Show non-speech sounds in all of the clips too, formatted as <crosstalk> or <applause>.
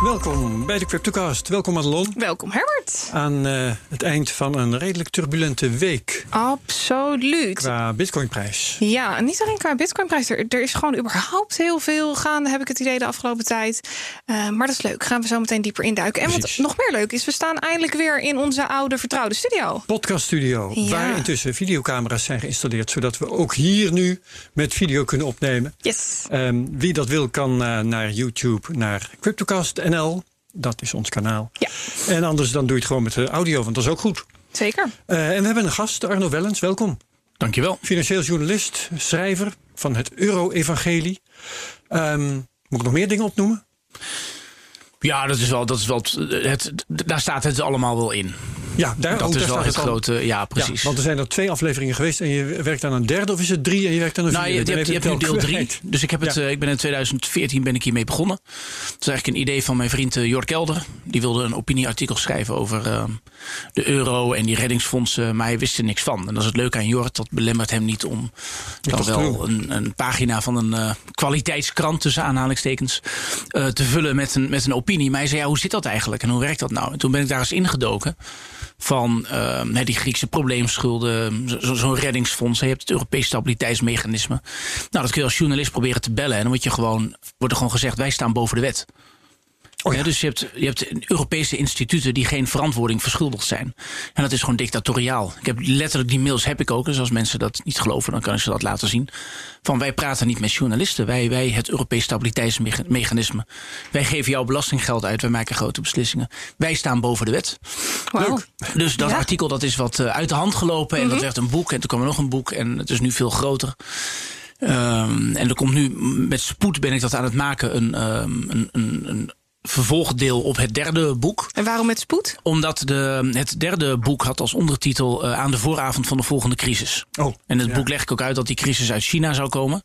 Welkom bij de Cryptocast. Welkom Madelon. Welkom Herbert. Aan uh, het eind van een redelijk turbulente week. Absoluut. Qua bitcoinprijs. Ja, niet alleen qua bitcoinprijs. Er, er, is gewoon überhaupt heel veel gaande, heb ik het idee, de afgelopen tijd. Uh, maar dat is leuk. Gaan we zo meteen dieper induiken. En wat nog meer leuk is, we staan eindelijk weer in onze oude vertrouwde studio. Podcast studio. Ja. Waar intussen videocamera's zijn geïnstalleerd. Zodat we ook hier nu met video kunnen opnemen. Yes. Um, wie dat wil kan uh, naar YouTube, naar Cryptocast NL. Dat is ons kanaal. Ja. En anders dan doe je het gewoon met de audio, want dat is ook goed. Zeker. Uh, en we hebben een gast, Arno Wellens. Welkom. Dankjewel. Financieel journalist, schrijver van het Euro-evangelie. Um, moet ik nog meer dingen opnoemen? Ja, dat is wel, dat is wel het, daar staat het allemaal wel in. Ja, daar, dat oh, is daar wel het grote. Ja, precies. Ja, want er zijn er twee afleveringen geweest en je werkt aan een derde of is het drie en je werkt aan een nou, vierde? je, je, hebt, je hebt nu deel drie. Dus ik, heb het, Ja. eh, ik ben in 2014 ben ik hiermee begonnen. Het is eigenlijk een idee van mijn vriend eh, Jort Kelder. Die wilde een opinieartikel schrijven over eh, de euro en die reddingsfondsen. Maar hij wist er niks van. En dat is het leuke aan Jort. Dat belemmert hem niet om dan toch wel een, een pagina van een eh, kwaliteitskrant tussen aanhalingstekens te vullen met een, met een opinie. Maar hij zei, ja, hoe zit dat eigenlijk en hoe werkt dat nou? En toen ben ik daar eens ingedoken van hè, die Griekse probleemschulden, zo- zo'n reddingsfonds. Je hebt het Europees stabiliteitsmechanisme. Nou, dat kun je als journalist proberen te bellen. En dan wordt, je gewoon, wordt er gewoon gezegd, wij staan boven de wet. Oh ja. Ja, dus je hebt, je hebt Europese instituten die geen verantwoording verschuldigd zijn. En dat is gewoon dictatoriaal. Ik heb letterlijk die mails heb ik ook. Dus als mensen dat niet geloven, dan kan ik ze dat laten zien. Van wij praten niet met journalisten. Wij, wij het Europees stabiliteitsmechanisme. Wij geven jou belastinggeld uit. Wij maken grote beslissingen. Wij staan boven de wet. Wauw. Dus dat Ja. artikel dat is wat eh, uit de hand gelopen. En dat werd een boek. En toen kwam er nog een boek. En het is nu veel groter. Ehm, en er komt nu met spoed ben ik dat aan het maken. Een, ehm, een, een, een vervolgdeel op het derde boek En waarom met spoed? omdat de, het derde boek had als ondertitel eh, aan de vooravond van de volgende crisis. Oh, En het ja. boek leg ik ook uit dat die crisis uit China zou komen.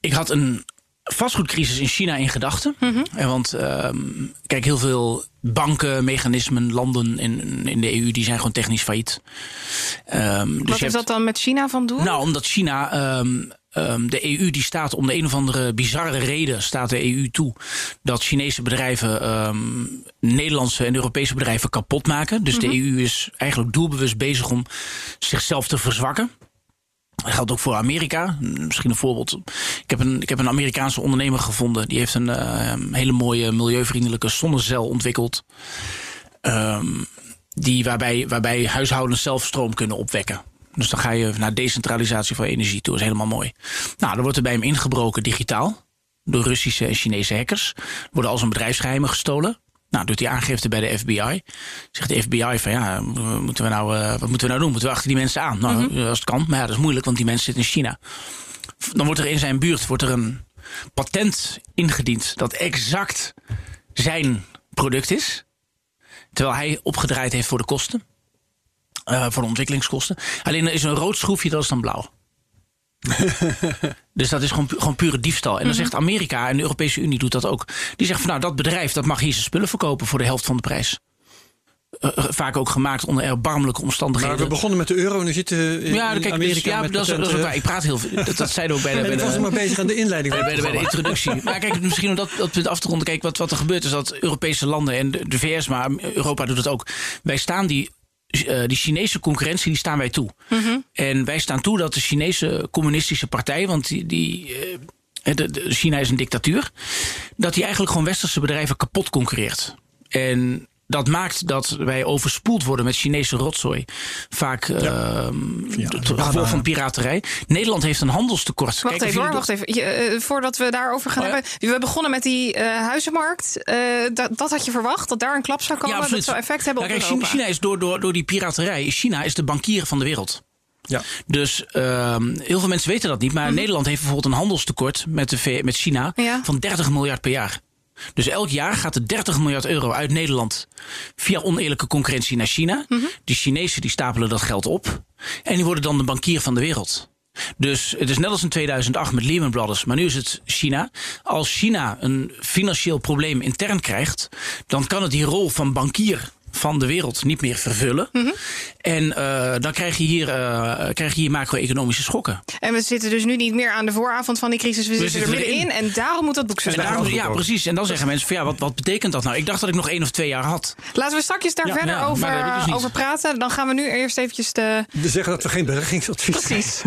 Ik had een vastgoedcrisis in China in gedachten. En want ehm, kijk, heel veel banken, mechanismen, landen in, in de EU die zijn gewoon technisch failliet. Ehm, dus Wat hebt- dat dan met China van doen? nou, omdat China, ehm, ehm, de EU, die staat om de een of andere bizarre reden, staat de EU toe dat Chinese bedrijven Nederlandse en Europese bedrijven kapot maken. Dus de EU is eigenlijk doelbewust bezig om zichzelf te verzwakken. Dat geldt ook voor Amerika. Misschien een voorbeeld. Ik heb een, ik heb een Amerikaanse ondernemer gevonden. Die heeft een eh, hele mooie milieuvriendelijke zonnecel ontwikkeld. Ehm, die waarbij, waarbij huishoudens zelf stroom kunnen opwekken. Dus dan ga je naar decentralisatie van energie toe. Dat is helemaal mooi. Nou, dan wordt er bij hem ingebroken digitaal. Door Russische en Chinese hackers. Er worden al zijn bedrijfsgeheimen gestolen. Nou, doet hij aangifte bij de FBI. Zegt de FBI van ja, wat moeten we nou, eh, wat moeten we nou doen? Moeten we achter die mensen aan? Nou, als het kan. Maar ja, dat is moeilijk, want die mensen zitten in China. Dan wordt er in zijn buurt wordt er een patent ingediend dat exact zijn product is. Terwijl hij opgedraaid heeft voor de kosten. Eh, voor de ontwikkelingskosten. Alleen er is een rood schroefje, dat is dan blauw. <laughs> dus dat is gewoon, pu- gewoon pure diefstal. En dan zegt Amerika en de Europese Unie doet dat ook. Die zegt van nou, dat bedrijf dat mag hier zijn spullen verkopen voor de helft van de prijs. Eh, eh, vaak ook gemaakt onder erbarmelijke omstandigheden. Maar we begonnen met de euro en nu zitten we in, ja, in kijk, Amerika dus, ja, met dat, is, dat is ook patenten. waar. Ik praat heel veel. Dat, dat zeiden we ook bij de, ik was maar bezig aan de inleiding bij, de, bij de programma. introductie. Maar <laughs> kijk, misschien om dat, dat punt af te ronden. Kijk, wat, wat er gebeurt is dat Europese landen en de, de VS, maar Europa doet het ook. Wij staan die, eh, die Chinese concurrentie, die staan wij toe. En wij staan toe dat de Chinese communistische partij, want die. die eh, de, de- China is een dictatuur. Dat die eigenlijk gewoon westerse bedrijven kapot concurreert. En dat maakt dat wij overspoeld worden met Chinese rotzooi. Vaak ehm Via het Alibaba. gevolg van piraterij. Nederland heeft een handelstekort. Wacht Kijk, even hoor, wacht even. Je, eh, voordat we daarover gaan Oh, ja? hebben. We begonnen met die eh, huizenmarkt. Eh, dat, dat had je verwacht, dat daar een klap zou komen. dat zou effect hebben Ja, op kijk, Europa. China, China is door, door, door die piraterij. China is de bankier van de wereld. Ja. Dus ehm, heel veel mensen weten dat niet. Maar Nederland heeft bijvoorbeeld een handelstekort met, de, V- met China Mhm. Ja. van 30 miljard per jaar. Dus elk jaar gaat er 30 miljard euro uit Nederland via oneerlijke concurrentie naar China. Mhm. Die Chinezen die stapelen dat geld op. En die worden dan de bankier van de wereld. Dus het is net als in 2008 met Lehman Brothers, maar nu is het China. Als China een financieel probleem intern krijgt, dan kan het die rol van bankier van de wereld niet meer vervullen. Mhm. En eh, dan krijg je hier, eh, krijg je hier macro-economische schokken. En we zitten dus nu niet meer aan de vooravond van die crisis. We, zitten er zitten middenin. erin. En daarom moet dat boek zo daarom, ja, precies. En dan zeggen mensen van ja, wat, wat betekent dat nou? Ik dacht dat ik nog één of twee jaar had. Laten we straks daar Ja, verder ja, over, dus over praten. Dan gaan we nu eerst eventjes de, We zeggen dat we geen beleggingsadvies precies,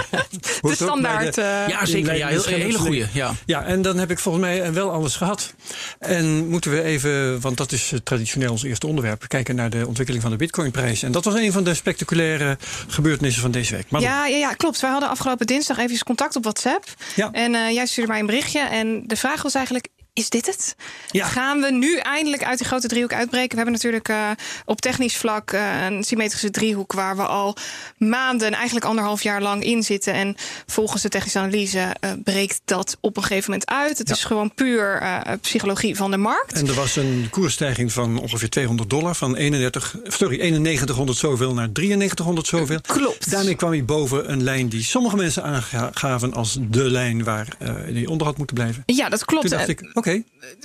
<laughs> de standaard... de- eh, Ja, zeker. Ja, heel, hele goede. Ja. Ja, en dan heb ik volgens mij wel alles gehad. En moeten we even, want dat is traditioneel ons eerste onderwerp, kijken naar de ontwikkeling van de bitcoinprijs. En dat was een van de spectaculaire gebeurtenissen van deze week. Ja, ja, ja, klopt. Wij hadden afgelopen dinsdag even contact op WhatsApp. Ja. En eh, jij stuurde mij een berichtje. En de vraag was eigenlijk... Is dit het? Ja. Gaan we nu eindelijk uit die grote driehoek uitbreken? We hebben natuurlijk eh, op technisch vlak eh, een symmetrische driehoek... waar we al maanden, eigenlijk anderhalf jaar lang in zitten. En volgens de technische analyse eh, breekt dat op een gegeven moment uit. Het is gewoon puur psychologie van de markt. En er was een koersstijging van ongeveer 200 dollar. Van 31, sorry, 9100 zoveel naar 9300 zoveel. Klopt. Daarmee kwam hij boven een lijn die sommige mensen aangaven als de lijn waar die onder had moeten blijven. Ja, dat klopt. Toen dacht ik, oké, Okay.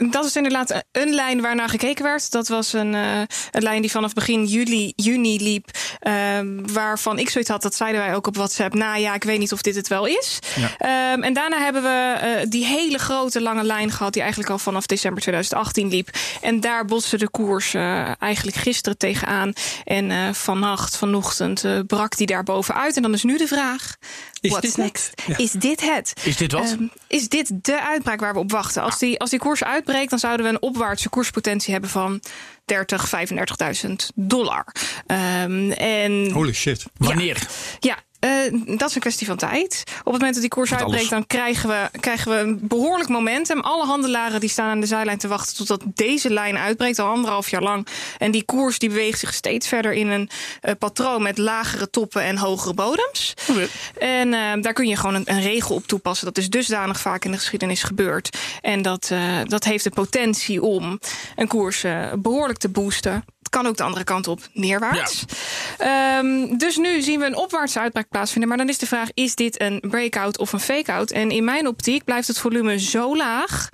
Dat is inderdaad een lijn waarnaar gekeken werd. Dat was een, eh, een lijn die vanaf begin juli, juni liep. ehm, waarvan ik zoiets had, dat zeiden wij ook op WhatsApp. Nou ja, ik weet niet of dit het wel is. Ja. Ehm, en daarna hebben we eh, die hele grote lange lijn gehad... die eigenlijk al vanaf december 2018 liep. En daar botste de koers eh, eigenlijk gisteren tegenaan. En vannacht, vanochtend, brak die daar bovenuit. En dan is nu de vraag... Is what's dit het? next? Ja. Is dit het? Is dit wat? Ehm, is dit de uitbraak waar we op wachten? Als die, als die koers uitbreekt, dan zouden we een opwaartse koerspotentie hebben van 30, 35.000 dollar. Ehm, en holy shit. Wanneer? ja. Eh, dat is een kwestie van tijd. Op het moment dat die koers uitbreekt, dan krijgen we, krijgen we een behoorlijk momentum. Alle handelaren die staan aan de zijlijn te wachten totdat deze lijn uitbreekt, al anderhalf jaar lang. En die koers die beweegt zich steeds verder in een eh, patroon met lagere toppen en hogere bodems. En eh, daar kun je gewoon een, een regel op toepassen. Dat is dusdanig vaak in de geschiedenis gebeurd. En dat, dat heeft de potentie om een koers eh, behoorlijk te boosten. Kan ook de andere kant op, neerwaarts. Ehm, dus nu zien we een opwaartse uitbraak plaatsvinden. Maar dan is de vraag, is dit een breakout of een fake-out? En in mijn optiek blijft het volume zo laag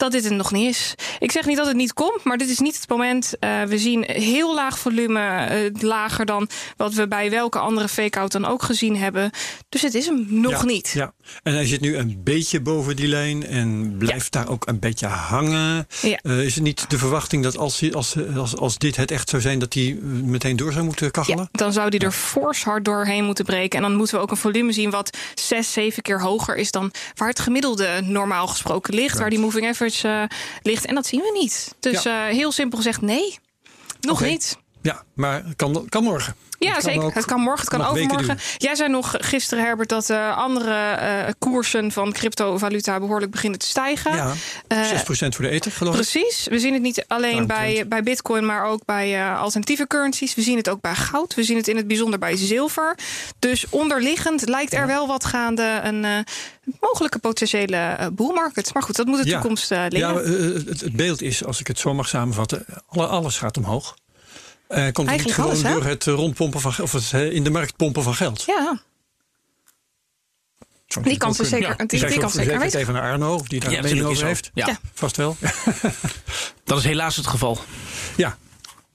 dat dit het nog niet is. Ik zeg niet dat het niet komt, maar dit is niet het moment. Eh, we zien heel laag volume, eh, lager dan wat we bij welke andere fake-out dan ook gezien hebben. Dus het is hem nog Ja, niet. Ja, en hij zit nu een beetje boven die lijn en blijft daar ook een beetje hangen. Ja. Eh, is het niet de verwachting dat als, als, als, als dit het echt zou zijn, dat hij meteen door zou moeten kachelen? Ja, dan zou die er fors hard doorheen moeten breken. En dan moeten we ook een volume zien wat zes, zeven keer hoger is dan waar het gemiddelde normaal gesproken ligt. Waar die moving average eh, ligt. En dat zien we niet. Dus Ja. eh, heel simpel gezegd, nee. Nog niet. Ja, maar kan, kan morgen. Ja, Het zeker. ook het kan morgen, het kan overmorgen. Jij zei nog gisteren, Herbert, dat eh, andere eh, koersen van cryptovaluta behoorlijk beginnen te stijgen. Ja, Eh, 6% voor de ether, geloof ik. Precies. We zien het niet alleen bij, 20. bij Bitcoin, maar ook bij eh, alternatieve currencies. We zien het ook bij goud. We zien het in het bijzonder bij zilver. Dus onderliggend lijkt er wel wat gaande. Een eh, mogelijke potentiële eh, bull market. Maar goed, dat moet de Ja. toekomst eh, Ja, leren. eh, het, het beeld is, als ik het zo mag samenvatten, alle, alles gaat omhoog. Eh komt het niet Eigenlijk gewoon alles, hè? door het eh, rondpompen van of het eh, in de markt pompen van geld? ja, die kans is kunnen. zeker, Ja, die, kans zo- zeker aanwezig. even naar Arno, of die daar Ja, een over heeft. Ja. Ja. Vast wel. <laughs> Dat is helaas het geval. ja.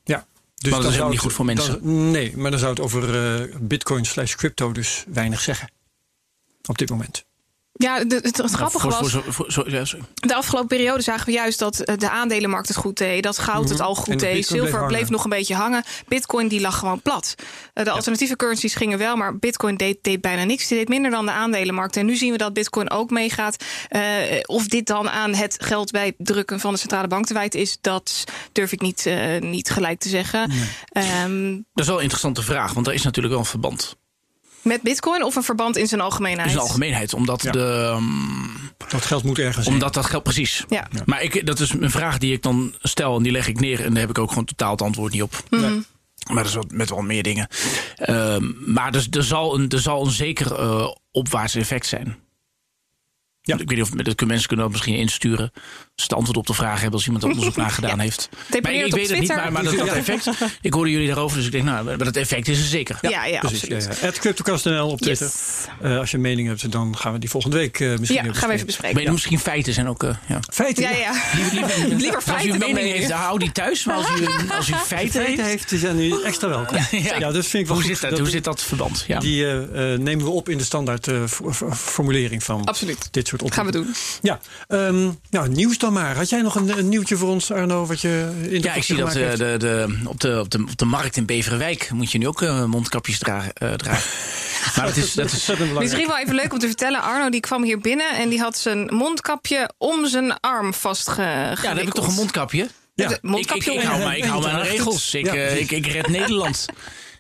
ja. Dus Maar dat is ook niet goed voor mensen. dan- nee, maar dan zou het over eh, bitcoin slash crypto dus weinig zeggen. Op dit moment. Ja, de- het, het grappige was, voor- voor- voor- ja, sorry. de afgelopen periode zagen we juist dat eh, de aandelenmarkt het goed deed. Dat goud het al Mhm. En goed de deed. Bleef Zilver bleef, nog een beetje hangen. Bitcoin die lag gewoon plat. Eh, de alternatieve currencies gingen wel, maar Bitcoin deed, deed bijna niks. Die deed minder dan de aandelenmarkt. En nu zien we dat Bitcoin ook meegaat. Eh, of dit dan aan het geld bij drukken van de centrale bank te wijten is, dat durf ik niet, eh, niet gelijk te zeggen. Ehm, Dat is wel een interessante vraag, want er is natuurlijk wel een verband. Met Bitcoin of een verband in zijn algemeenheid? In zijn algemeenheid. Omdat, Ja. de, um, Dat geld moet ergens omdat dat geldt precies. Ja. Maar ik, dat is een vraag die ik dan stel en die leg ik neer. En daar heb ik ook gewoon totaal het antwoord niet op. Mhm. Nee. Maar dat is wat, met wel meer dingen. Ehm, maar dus, er, zal een, er zal een zeker opwaarts effect zijn. Ja. Ik weet niet of dat kunnen mensen kunnen dat misschien insturen. ze het antwoord op de vraag hebben als iemand er onderzoek <laughs> naar gedaan heeft. Maar ik, weet het niet, maar, maar dat, dat effect. Ik hoorde jullie daarover, dus ik denk, nou, maar dat effect is er zeker. Ja, ja, Precies, absoluut. ja, ja. CryptoCast.nl op Twitter. Yes. Eh, als je een mening hebt, dan gaan we die volgende week eh, misschien Ja, gaan we even bespreken. misschien feiten zijn ook. eh, ja. Feiten? Ja, ja. <laughs> <laughs> Liever Als u feiten een dan mening meningen. heeft, dan hou die thuis. Maar als u, als u feiten Feiten heeft. die zijn nu extra welkom. Ja. Ja, dat vind ik wel Hoe goed. zit dat? Hoe zit dat verband? Ja. Die nemen we op in de standaard eh, formulering van Absoluut. dit soort Gaan we doen. Ja, ehm, nou, nieuws dan maar. Had jij nog een, een nieuwtje voor ons, Arno, wat je in Ja, ik zie dat eh, de, de, op, de, op, de, op de markt in Beverwijk moet je nu ook eh, mondkapjes dragen. eh, dragen. <laughs> Maar dat is, dat is, Misschien wel even leuk om te vertellen. Arno die kwam hier binnen en die had zijn mondkapje om zijn arm vastge. ja, dan heb ik toch een mondkapje. Ja. Mondkapje ik, ik, ik om. hou, maar, ik hou <laughs> aan de regels. Ik, Ja, ik, ik red Nederland.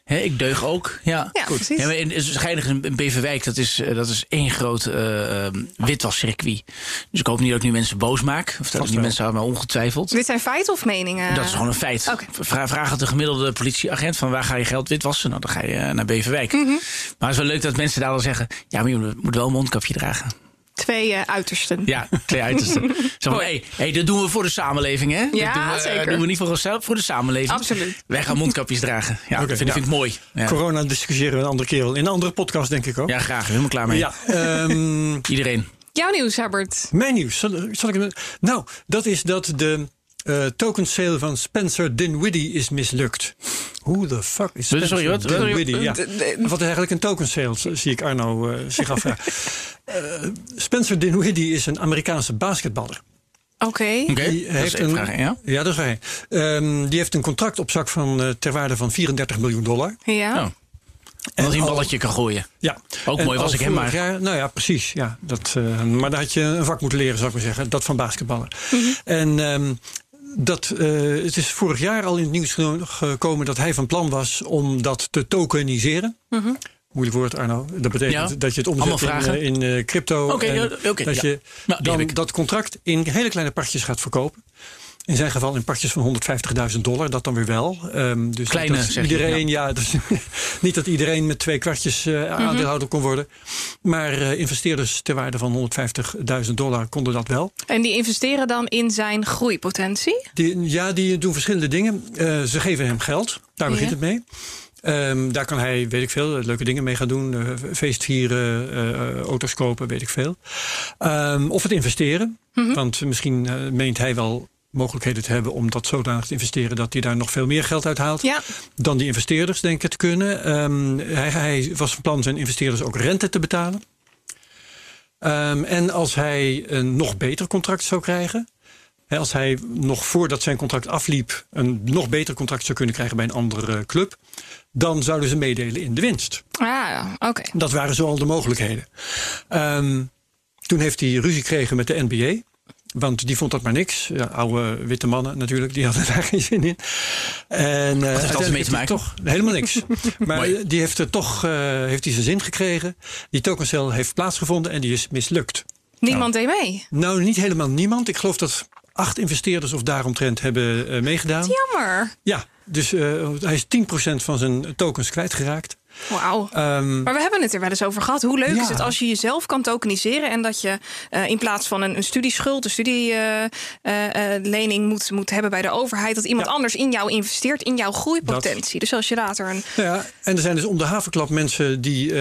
Hè, ik deug ook. Ja, Ja, Goed. precies. Ja, maar in, schijnig Beverwijk, dat is, eh, dat is één groot eh, witwascircuit. Dus ik hoop niet dat ik nu mensen boos maak. Of dat Vast die mensen hebben me ongetwijfeld. Dit zijn feiten of meningen? Dat is gewoon een feit. Oké. Vra- vraag het de gemiddelde politieagent van waar ga je geld witwassen? Nou, dan ga je eh, naar Beverwijk. Mhm. Maar het is wel leuk dat mensen daar dan zeggen... ja, maar je moet- moet wel een mondkapje dragen. Twee eh, uitersten. Ja, twee uitersten. <laughs> Zo van, hey, hey, dat doen we voor de samenleving, hè? Ja, dat doen we, eh, zeker. doen we niet voor onszelf, voor de samenleving. Absoluut. Wij gaan mondkapjes dragen. Ja, dat vind, ja. vind ik mooi. Ja, Corona discussiëren we een andere keer wel. In een andere podcast, denk ik ook. ja graag. Helemaal klaar mee. Ja, ehm, <laughs> Iedereen. Jouw nieuws, Herbert. mijn nieuws. Zal, zal ik nou, dat is dat de eh token sale van Spencer Dinwiddie is mislukt. Who the fuck is Sorry, Spencer wat? Wat? Dinwiddie? Ja. De- de- Wat is eigenlijk een token sale, zie ik Arno eh, zich afvragen. <laughs> Eh, Spencer Dinwiddie is een Amerikaanse basketballer. Oké. Oké, Die dat is heeft een, vraag, ja? ja, dat is. Ehm, die heeft een contract op zak van eh, ter waarde van 34 miljoen dollar. Ja. Oh. Omdat hij een al- balletje kan gooien. Ja. Ook En mooi was ik hem maar. Jaar, nou ja, precies. Ja, dat, eh, maar daar had je een vak moeten leren, zou ik maar zeggen. Dat van basketballen. Mhm. En ehm, dat, eh, het is vorig jaar al in het nieuws gekomen dat hij van plan was om dat te tokeniseren. Moeilijk woord, Arno. Dat betekent Mhm. Ja. dat je het omzet in, crypto. Oké, en dat ja. je dan dat contract in hele kleine partjes gaat verkopen. In zijn geval in partjes van 150.000 dollar, dat dan weer wel. Ehm, dus Kleine, niet dat zeg je, iedereen, ja. dus <laughs> niet dat iedereen met twee kwartjes eh, aandeelhouder kon worden. Maar eh, investeerders ter waarde van 150.000 dollar konden dat wel. En die investeren dan in zijn groeipotentie? Die, ja, die doen verschillende dingen. Eh, ze geven hem geld, daar begint het mee. Ehm, daar kan hij, weet ik veel, leuke dingen mee gaan doen. eh, feest vieren, eh, auto's kopen, weet ik veel. Ehm, of het investeren. Want misschien eh, meent hij wel mogelijkheden te hebben om dat zodanig te investeren dat hij daar nog veel meer geld uit haalt Ja. dan die investeerders denken te kunnen. Ehm, hij, hij was van plan zijn investeerders ook rente te betalen. Ehm, en als hij een nog beter contract zou krijgen. hè, Als hij nog voordat zijn contract afliep een nog beter contract zou kunnen krijgen bij een andere club. Dan zouden ze meedelen in de winst. Ah, oké. Dat waren zo al de mogelijkheden. Ehm, toen heeft hij ruzie gekregen met de NBA. Want die vond dat maar niks. Ja, oude witte mannen natuurlijk, die hadden <laughs> daar geen zin in. En, uh, heeft dat mee te maken? Toch, helemaal niks. <laughs> maar Mooi. die heeft er toch uh, heeft hij zijn zin gekregen. Die tokencel heeft plaatsgevonden en die is mislukt. Niemand deed mee. Nou, niet helemaal niemand. Ik geloof dat acht investeerders of daaromtrent hebben uh, meegedaan. Jammer. Ja, dus uh, hij is 10% van zijn tokens kwijtgeraakt. Wauw. Um, maar we hebben het er wel eens over gehad. Hoe leuk ja. is het als je jezelf kan tokeniseren en dat je uh, in plaats van een, een studieschuld, een studielening uh, moet, moet hebben bij de overheid, dat iemand ja. anders in jou investeert, in jouw groeipotentie. Dat. Dus als je later een. Ja, en er zijn dus om de havenklap mensen die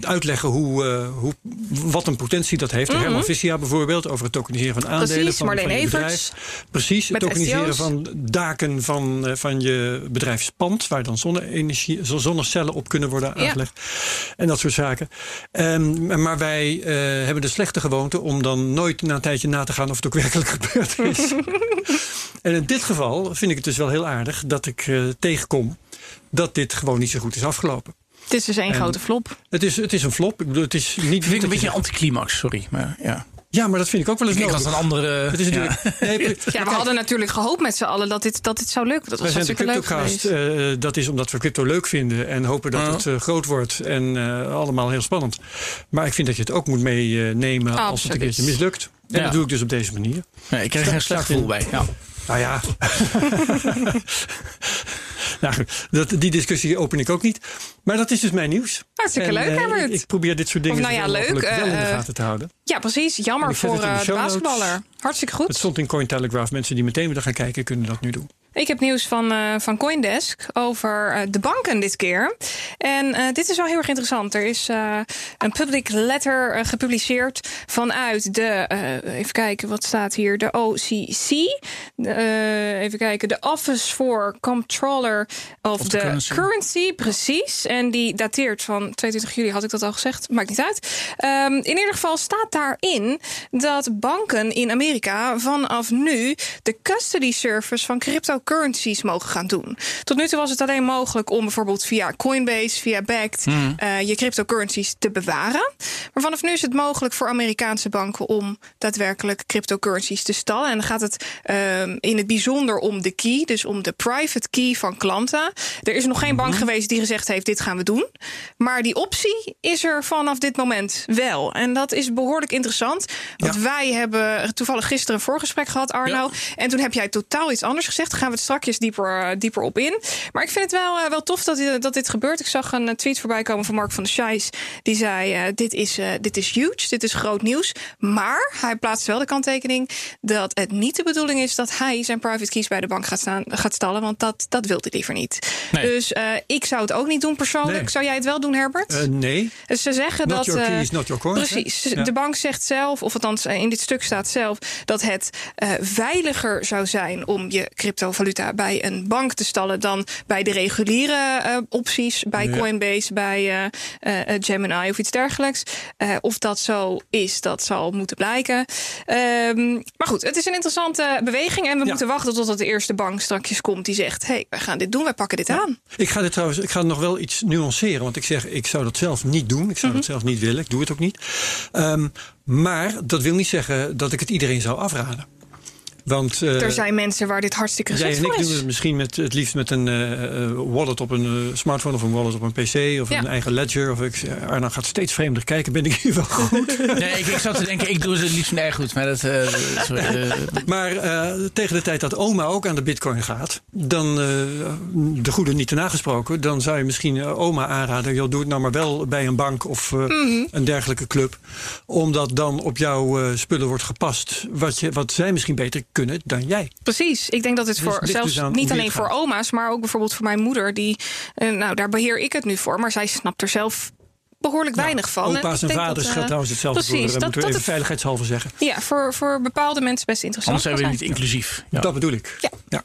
uitleggen hoe, hoe, wat een potentie dat heeft. Mm -hmm. Herman Vissia bijvoorbeeld, over het tokeniseren van aandelen Precies, van, Marleen van bedrijf. Precies, het tokeniseren STO's. van daken van, van je bedrijfspand, waar dan zonne-energie, zonnecellen op kunnen worden aangelegd. Ja. En dat soort zaken. Um, maar wij uh, hebben de slechte gewoonte om dan nooit na een tijdje na te gaan of het ook <laughs> werkelijk gebeurd is. en in dit geval vind ik het dus wel heel aardig dat ik uh, tegenkom dat dit gewoon niet zo goed is afgelopen. Het is dus één grote flop. Het is, het is een flop. Ik bedoel, het is niet. Ik vind het een beetje een anticlimax, sorry. Maar ja. Ja, maar dat vind ik ook wel eens ik nodig. als een andere... Het is natuurlijk, ja. <laughs> nee, ja, we hadden natuurlijk gehoopt met z'n allen dat dit, dat dit zou lukken. Dat was Wij zijn de leuk CryptoCast. Uh, dat is omdat we crypto leuk vinden en hopen dat het uh, groot wordt en uh, allemaal heel spannend. Maar ik vind dat je het ook moet meenemen als het een keertje mislukt. En Ja. dat doe ik dus op deze manier. Ik krijg er een slecht gevoel bij. Ja. Nou ja. <laughs> nou, goed, dat, die discussie open ik ook niet. Maar dat is dus mijn nieuws. Hartstikke leuk, eh, Herbert. Ik, ik, probeer dit soort dingen nou ja, leuk, wel in de gaten te houden. Ja, precies. Jammer voor de, de basketballer. Hartstikke goed. Het stond in Cointelegraph. Mensen die meteen willen gaan kijken, kunnen dat nu doen. Ik heb nieuws van, uh, van Coindesk over uh, de banken dit keer. En uh, dit is wel heel erg interessant. Er is een public letter gepubliceerd vanuit de, even kijken, wat staat hier? De OCC. even kijken, de Office for Comptroller of, of the, currency. currency. Precies. En die dateert van 22 juli, had ik dat al gezegd. Maakt niet uit. Um, in ieder geval staat daarin dat banken in Amerika vanaf nu de custody service van crypto currencies mogen gaan doen. Tot nu toe was het alleen mogelijk om bijvoorbeeld via Coinbase, via Backed, hmm. uh, je cryptocurrencies te bewaren. Maar vanaf nu is het mogelijk voor Amerikaanse banken om daadwerkelijk cryptocurrencies te stallen. En dan gaat het uh, in het bijzonder om de key, dus om de private key van klanten. Er is nog geen bank hmm. geweest die gezegd heeft: dit gaan we doen. Maar die optie is er vanaf dit moment wel. En dat is behoorlijk interessant. Want wij hebben toevallig gisteren een voorgesprek gehad, Arno. En toen heb jij totaal iets anders gezegd. Gaan we het strakjes dieper, eh, dieper op in. Maar ik vind het wel, uh, wel tof dat, dat dit gebeurt. Ik zag een tweet voorbij komen van Mark van der Scheijs. Die zei: dit, is, dit is huge, dit is groot nieuws. Maar hij plaatst wel de kanttekening dat het niet de bedoeling is dat hij zijn private keys bij de bank gaat, staan, gaat stallen. Want dat, dat wil hij liever niet. Dus ik zou het ook niet doen persoonlijk. Zou jij het wel doen, Herbert? nee. Dus ze zeggen not dat. Your keys, not your coins, precies. De bank zegt zelf, of althans in dit stuk staat zelf, dat het veiliger zou zijn om je cryptovaluta bij een bank te stallen dan bij de reguliere uh, opties, bij Coinbase, bij uh, Gemini of iets dergelijks. of dat zo is, dat zal moeten blijken. Um, maar goed, het is een interessante beweging en we ja. moeten wachten totdat de eerste bank straks komt die zegt: hey, wij gaan dit doen, wij pakken dit ja. aan. Ik ga dit trouwens, ik ga nog wel iets nuanceren, want ik zeg, ik zou dat zelf niet doen. Ik zou mm -hmm. dat zelf niet willen. Ik doe het ook niet. Um, maar dat wil niet zeggen dat ik het iedereen zou afraden. Want, uh, er zijn mensen waar dit hartstikke geschikt voor is. Jij en ik doen het misschien met, het liefst met een uh, wallet op een uh, smartphone... of een wallet op een pc of ja. een eigen ledger. Of ik, Arno gaat steeds vreemder kijken. Ben ik hier wel goed? <laughs> nee, ik, ik zat te denken, ik doe het liefst eigen goed. Maar, dat, sorry, maar tegen de tijd dat oma ook aan de bitcoin gaat... dan, de goede niet te nagesproken... dan zou je misschien oma aanraden... Joh, doe het nou maar wel bij een bank of mm -hmm. een dergelijke club. Omdat dan op jouw spullen wordt gepast... wat, je, wat zij misschien beter kunnen dan jij. Precies. Ik denk dat het voor zelfs dus niet alleen voor oma's, maar ook bijvoorbeeld voor mijn moeder. Die, uh, nou, daar beheer ik het nu voor. Maar zij snapt er zelf behoorlijk weinig van. Opa's en, en vaders dat, uh, trouwens hetzelfde precies, voor. Dat, moeten we even veiligheidshalve zeggen. Ja, voor, voor bepaalde mensen best interessant. Anders zijn we niet inclusief. Ja. Dat bedoel ik. Ja. ja.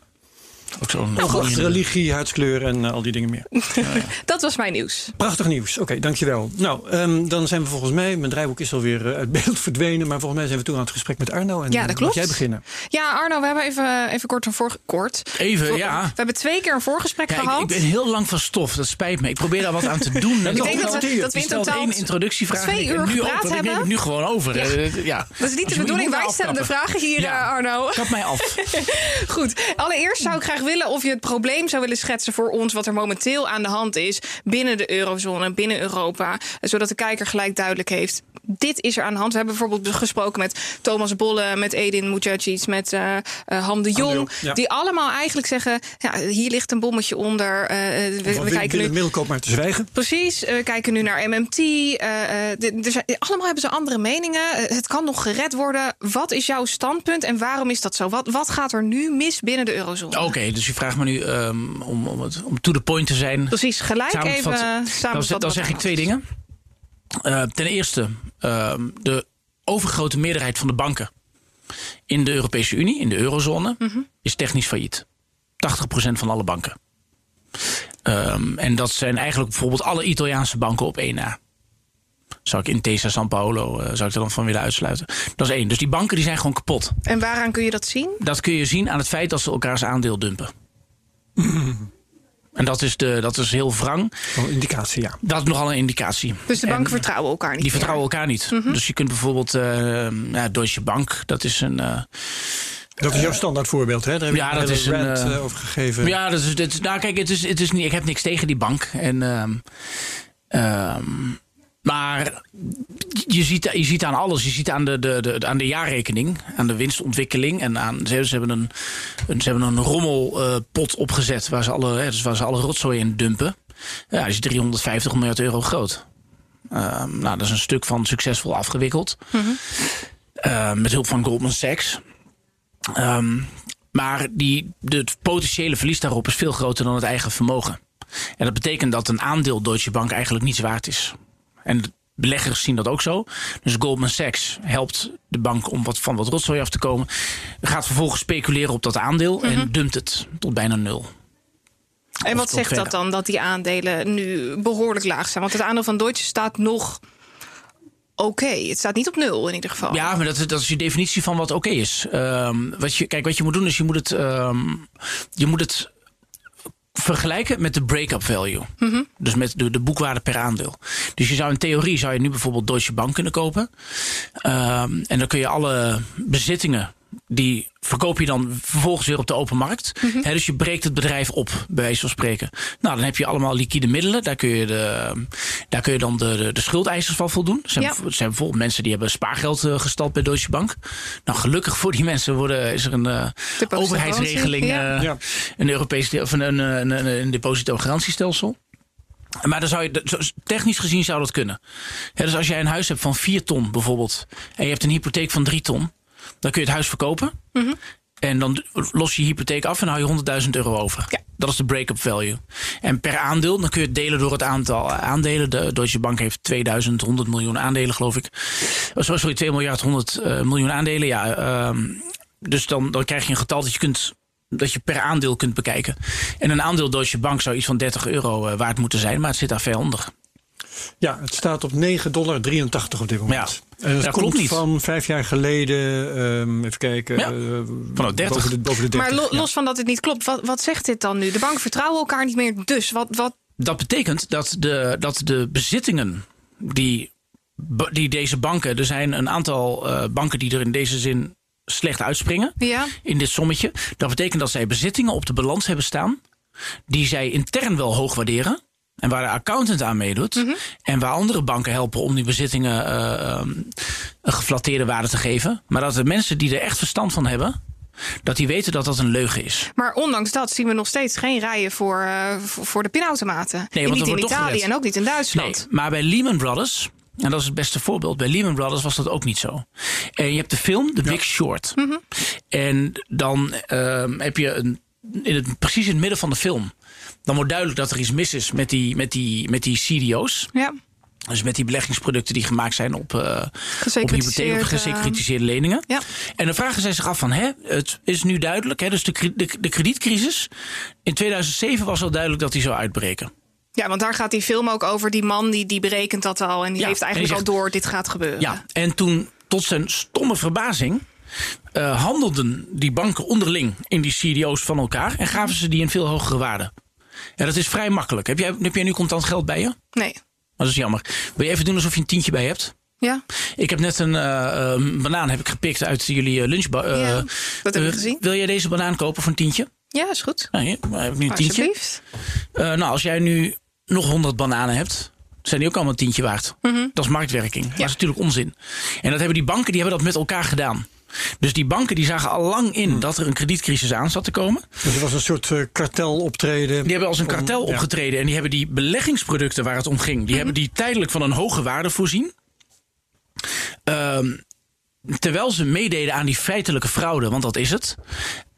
Ook zo'n nou, religie, huidskleur en uh, al die dingen meer. <laughs> Ja, ja. <laughs> dat was mijn nieuws. Prachtig nieuws. Oké, okay, dankjewel. Nou, um, dan zijn we volgens mij, mijn draaiboek is alweer uh, uit beeld <laughs> verdwenen. Maar volgens mij zijn we toen aan het gesprek met Arno. En ja, dat klopt. jij beginnen? Ja, Arno, we hebben even, even kort een voor, kort. Even, voor, ja. We hebben twee keer een voorgesprek ja, gehad. Ik, ik, ben heel lang van stof, dat spijt me. Ik probeer daar wat aan te doen. ik denk dat we, dat we in totaal één introductievraag. Twee uur nu gepraat hebben. Ik neem het nu gewoon over. Ja. ja. Dat is niet de bedoeling. Wij stellen de vragen hier, Arno. Kap mij af. Goed. Allereerst zou ik graag willen of je het probleem zou willen schetsen voor ons wat er momenteel aan de hand is binnen de eurozone, binnen Europa, zodat de kijker gelijk duidelijk heeft. Dit is er aan de hand. We hebben bijvoorbeeld gesproken met Thomas Bolle, met Edin Mujacic, met uh, uh, Han de Jong. Ja. Die allemaal eigenlijk zeggen: ja, hier ligt een bommetje onder. Uh, we, we kijken nu. middelkoop maar te zwijgen. Precies. we kijken nu naar MMT. er zijn, allemaal hebben ze andere meningen. het kan nog gered worden. Wat is jouw standpunt en waarom is dat zo? Wat, wat gaat er nu mis binnen de eurozone? Oké, okay, dus je vraagt me nu um, om, om, het, om to the point te zijn. Precies, gelijk even samen. Dan, dan zeg ik twee dingen. Uh, ten eerste, uh, de overgrote meerderheid van de banken in de Europese Unie, in de eurozone, mm -hmm. is technisch failliet. 80% van alle banken. Um, en dat zijn eigenlijk bijvoorbeeld alle Italiaanse banken op één na. Zou ik in Tesa San Paolo uh, zou ik er dan van willen uitsluiten. Dat is één. Dus die banken die zijn gewoon kapot. En waaraan kun je dat zien? Dat kun je zien aan het feit dat ze elkaars aandeel dumpen. <laughs> En dat is, de, dat is heel wrang. Een indicatie, ja. Dat is nogal een indicatie. Dus de banken en vertrouwen elkaar niet? Die vertrouwen elkaar niet. Mm -hmm. Dus je kunt bijvoorbeeld... Uh, ja, Deutsche Bank, dat is een... Uh, dat is jouw standaard voorbeeld, hè? Daar heb ja, dat is een uh, over gegeven. Ja, dat is, dat, nou kijk, het is, het is niet, ik heb niks tegen die bank. En, um, um, maar je ziet, je ziet aan alles. Je ziet aan de, de, de, aan de jaarrekening, aan de winstontwikkeling. En aan, ze, ze hebben een, een, ze hebben een rommelpot uh, opgezet waar ze, alle, hè, dus waar ze alle rotzooi in dumpen. Ja, die is 350 miljard euro groot. Ehm, nou, dat is een stuk van succesvol afgewikkeld. Ehm, met hulp van Goldman Sachs. Ehm, maar die, het potentiële verlies daarop is veel groter dan het eigen vermogen. En dat betekent dat een aandeel Deutsche Bank eigenlijk niets waard is. En beleggers zien dat ook zo. Dus Goldman Sachs helpt de bank om wat, van wat rotzooi af te komen. Gaat vervolgens speculeren op dat aandeel en mhm. dumpt het tot bijna nul. En wat zegt dat dan, dat die aandelen nu behoorlijk laag zijn? Want het aandeel van Deutsche staat nog oké. Het staat niet op nul in ieder geval. Ja, maar dat, dat is je definitie van wat oké is. Um, wat je, kijk, wat je moet doen is je moet het, um, je moet het vergelijken met de break-up value. Mhm. Dus met de, de boekwaarde per aandeel. Dus je zou in theorie zou je nu bijvoorbeeld Deutsche Bank kunnen kopen. Um, en dan kun je alle bezittingen die verkoop je dan vervolgens weer op de open markt. Mhm. dus je breekt het bedrijf op, bij wijze van spreken. Nou, dan heb je allemaal liquide middelen. Daar kun je, de, daar kun je dan de, de, de schuldeisers van voldoen. Er zijn, zijn bijvoorbeeld mensen die hebben spaargeld uh, gestald bij Deutsche Bank. Nou, gelukkig voor die mensen worden, is er een uh, overheidsregeling. Ja. Uh, een Europees of een, een, een, een depositogarantiestelsel. Maar dan zou je, technisch gezien zou dat kunnen. dus als jij een huis hebt van 4 ton bijvoorbeeld. en je hebt een hypotheek van 3 ton dan kun je het huis verkopen. Mhm. En dan los je hypotheek af en hou je 100.000 euro over. Ja. Dat is de break-up value. En per aandeel, dan kun je het delen door het aantal aandelen. De Deutsche Bank heeft 2100 miljoen aandelen, geloof ik. Oh, sorry, 2 miljard 100 uh, miljoen aandelen. Ja, uh, dus dan, dan krijg je een getal dat je kunt dat je per aandeel kunt bekijken. En een aandeel Deutsche Bank zou iets van 30 euro uh, waard moeten zijn, maar het zit daar ver onder. Ja, het staat op 9,83 dollar op dit moment. Ja. En dat, klopt niet. van vijf jaar geleden, um, even kijken, ja, uh, van 30. Boven de, boven de 30. Maar lo, los van dat het niet klopt, wat, wat zegt dit dan nu? De banken vertrouwen elkaar niet meer, dus wat... wat... Dat betekent dat de, dat de bezittingen die, die deze banken... Er zijn een aantal uh, banken die er in deze zin slecht uitspringen ja. in dit sommetje. Dat betekent dat zij bezittingen op de balans hebben staan... die zij intern wel hoog waarderen... En waar de accountant aan meedoet. Mhm. En waar andere banken helpen om die bezittingen uh, een geflatteerde waarde te geven. Maar dat de mensen die er echt verstand van hebben. Dat die weten dat dat een leugen is. Maar ondanks dat zien we nog steeds geen rijen voor, uh, voor de pinautomaten. Nee, want niet in Italië en ook niet in Duitsland. Nee, maar bij Lehman Brothers, en dat is het beste voorbeeld. Bij Lehman Brothers was dat ook niet zo. En je hebt de film The Big Short. Mm -hmm. En dan uh, heb je een, in het, precies in het midden van de film dan wordt duidelijk dat er iets mis is met die, met die, met die CDO's. Ja. Dus met die beleggingsproducten die gemaakt zijn op, uh, op hypotheek gesecuritiseerde leningen. Ja. En dan vragen zij zich af van, hè, het is nu duidelijk, hè, dus de, de, de kredietcrisis. In 2007 was al duidelijk dat die zou uitbreken. Ja, want daar gaat die film ook over. Die man die, die berekent dat al en die heeft eigenlijk al door, dit gaat gebeuren. Ja, en toen tot zijn stomme verbazing uh, handelden die banken onderling in die CDO's van elkaar en gaven ze die een veel hogere waarde. Ja, dat is vrij makkelijk. Heb jij, heb jij nu contant geld bij je? Nee. Dat is jammer. Wil je even doen alsof je een tientje bij hebt? Ja. Ik heb net een uh, banaan heb ik gepikt uit jullie lunchbar. Uh, ja, dat heb ik gezien. Wil jij deze banaan kopen voor een tientje? Ja, is goed. Nou, hier, heb ik nu een tientje. nou, als jij nu nog 100 bananen hebt, zijn die ook allemaal een tientje waard. Mm Dat is marktwerking. Dat is natuurlijk onzin. En dat hebben die banken die hebben dat met elkaar gedaan. Dus die banken die zagen al lang in dat er een kredietcrisis aan zat te komen. Dus er was een soort uh, kartel optreden. Die hebben als een kartel opgetreden. En die hebben die beleggingsproducten waar het om ging, die mhm. hebben die tijdelijk van een hoge waarde voorzien. Ehm, terwijl ze meededen aan die feitelijke fraude, want dat is het.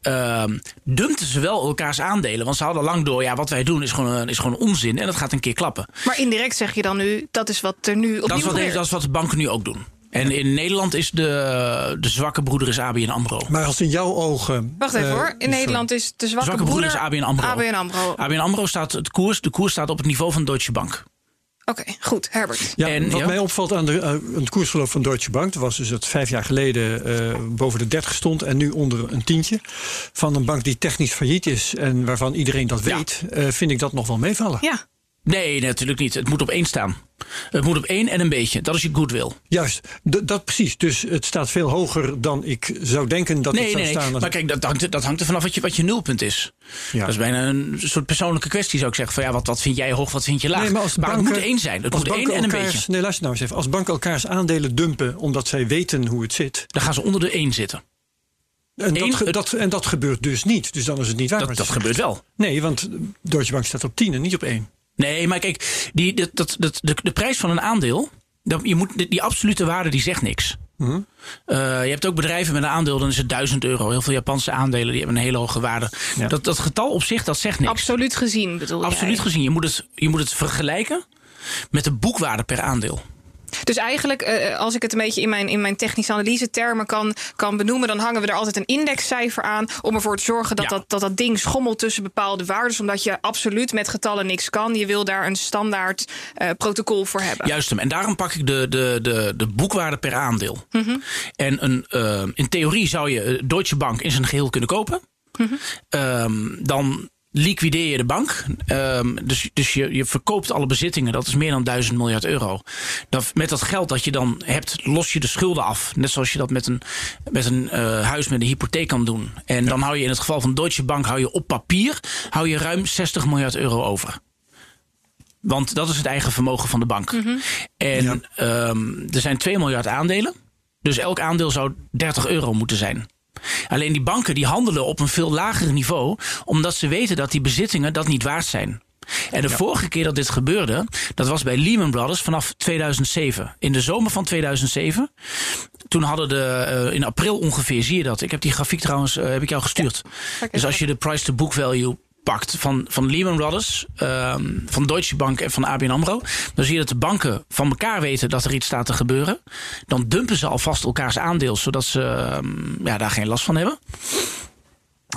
Uh, dumpten ze wel elkaars aandelen. Want ze hadden lang door, ja, wat wij doen is gewoon, is gewoon onzin. En dat gaat een keer klappen. Maar indirect zeg je dan nu, dat is wat er nu op dat is wat, dat is wat de banken nu ook doen. En in Nederland is de, de zwakke broeder is ABN AMRO. Maar als in jouw ogen... Wacht even uh, hoor. In Nederland is de zwakke, zwakke broeder, broeder, is ABN AMRO. ABN AMRO. ABN AMRO staat het koers. De koers staat op het niveau van Deutsche Bank. Oké, okay, goed. Herbert. Ja, en, wat mij opvalt aan de, uh, het koersverloop van Deutsche Bank... dat was dus dat vijf jaar geleden uh, boven de 30 stond... en nu onder een tientje. Van een bank die technisch failliet is... en waarvan iedereen dat weet... Ja. vind ik dat nog wel meevallen. Ja, Nee, natuurlijk niet. Het moet op één staan. Het moet op één en een beetje. Dat is je goodwill. Juist, dat precies. Dus het staat veel hoger dan ik zou denken dat nee, het zou nee, staan. Nee, maar kijk, dat hangt, dat hangt er vanaf wat je, wat je nulpunt is. Ja. Dat is bijna een soort persoonlijke kwestie, zou ik zeggen. Van ja, wat, wat vind jij hoog, wat vind je laag? Nee, maar, als maar banken, het moet één zijn. Het moet één en een beetje. Nee, luister nou eens even. Als banken elkaars aandelen dumpen omdat zij weten hoe het zit... Dan gaan ze onder de één zitten. En, Eén, dat, dat, en dat gebeurt dus niet. Dus dan is het niet waar. Dat, dat gebeurt wel. Nee, want Deutsche Bank staat op 10 en niet op 1. Nee, maar kijk, die, dat, dat, dat, de, de prijs van een aandeel, dat, je moet, die absolute waarde die zegt niks. Mhm. Eh, je hebt ook bedrijven met een aandeel, dan is het 1000 euro. Heel veel Japanse aandelen die hebben een hele hoge waarde. Dat, dat getal op zich, dat zegt niks. Absoluut gezien bedoel je? Absoluut gezien. Je moet, het, je moet het vergelijken met de boekwaarde per aandeel. Dus eigenlijk, uh, als ik het een beetje in mijn, in mijn technische analyse termen kan, kan benoemen, dan hangen we er altijd een indexcijfer aan om ervoor te zorgen dat, dat, dat dat ding schommelt tussen bepaalde waarden. Omdat je absoluut met getallen niks kan. Je wil daar een standaard uh, protocol voor hebben. Juist hem. En daarom pak ik de, de, de, de boekwaarde per aandeel. Mm -hmm. En een, uh, in theorie zou je Deutsche Bank in zijn geheel kunnen kopen. Mm -hmm. dan liquideer je de bank. Um, dus dus je, je verkoopt alle bezittingen. Dat is meer dan 1000 miljard euro. Dat, met dat geld dat je dan hebt, los je de schulden af. Net zoals je dat met een, met een uh, huis met een hypotheek kan doen. En dan hou je in het geval van Deutsche Bank hou je op papier hou je ruim 60 miljard euro over. Want dat is het eigen vermogen van de bank. Mm -hmm. En ja. um, er zijn 2 miljard aandelen. Dus elk aandeel zou 30 euro moeten zijn. Alleen die banken die handelen op een veel lager niveau, omdat ze weten dat die bezittingen dat niet waard zijn. En de vorige keer dat dit gebeurde, dat was bij Lehman Brothers vanaf 2007. In de zomer van 2007. Toen hadden de, uh, in april ongeveer, zie je dat. Ik heb die grafiek trouwens, uh, heb ik jou gestuurd. Ja, dus als je de price to book value pakt van, van Lehman Brothers, um, van Deutsche Bank en van ABN AMRO... dan zie je dat de banken van elkaar weten dat er iets staat te gebeuren. Dan dumpen ze alvast elkaars aandeel, zodat ze um, ja, daar geen last van hebben.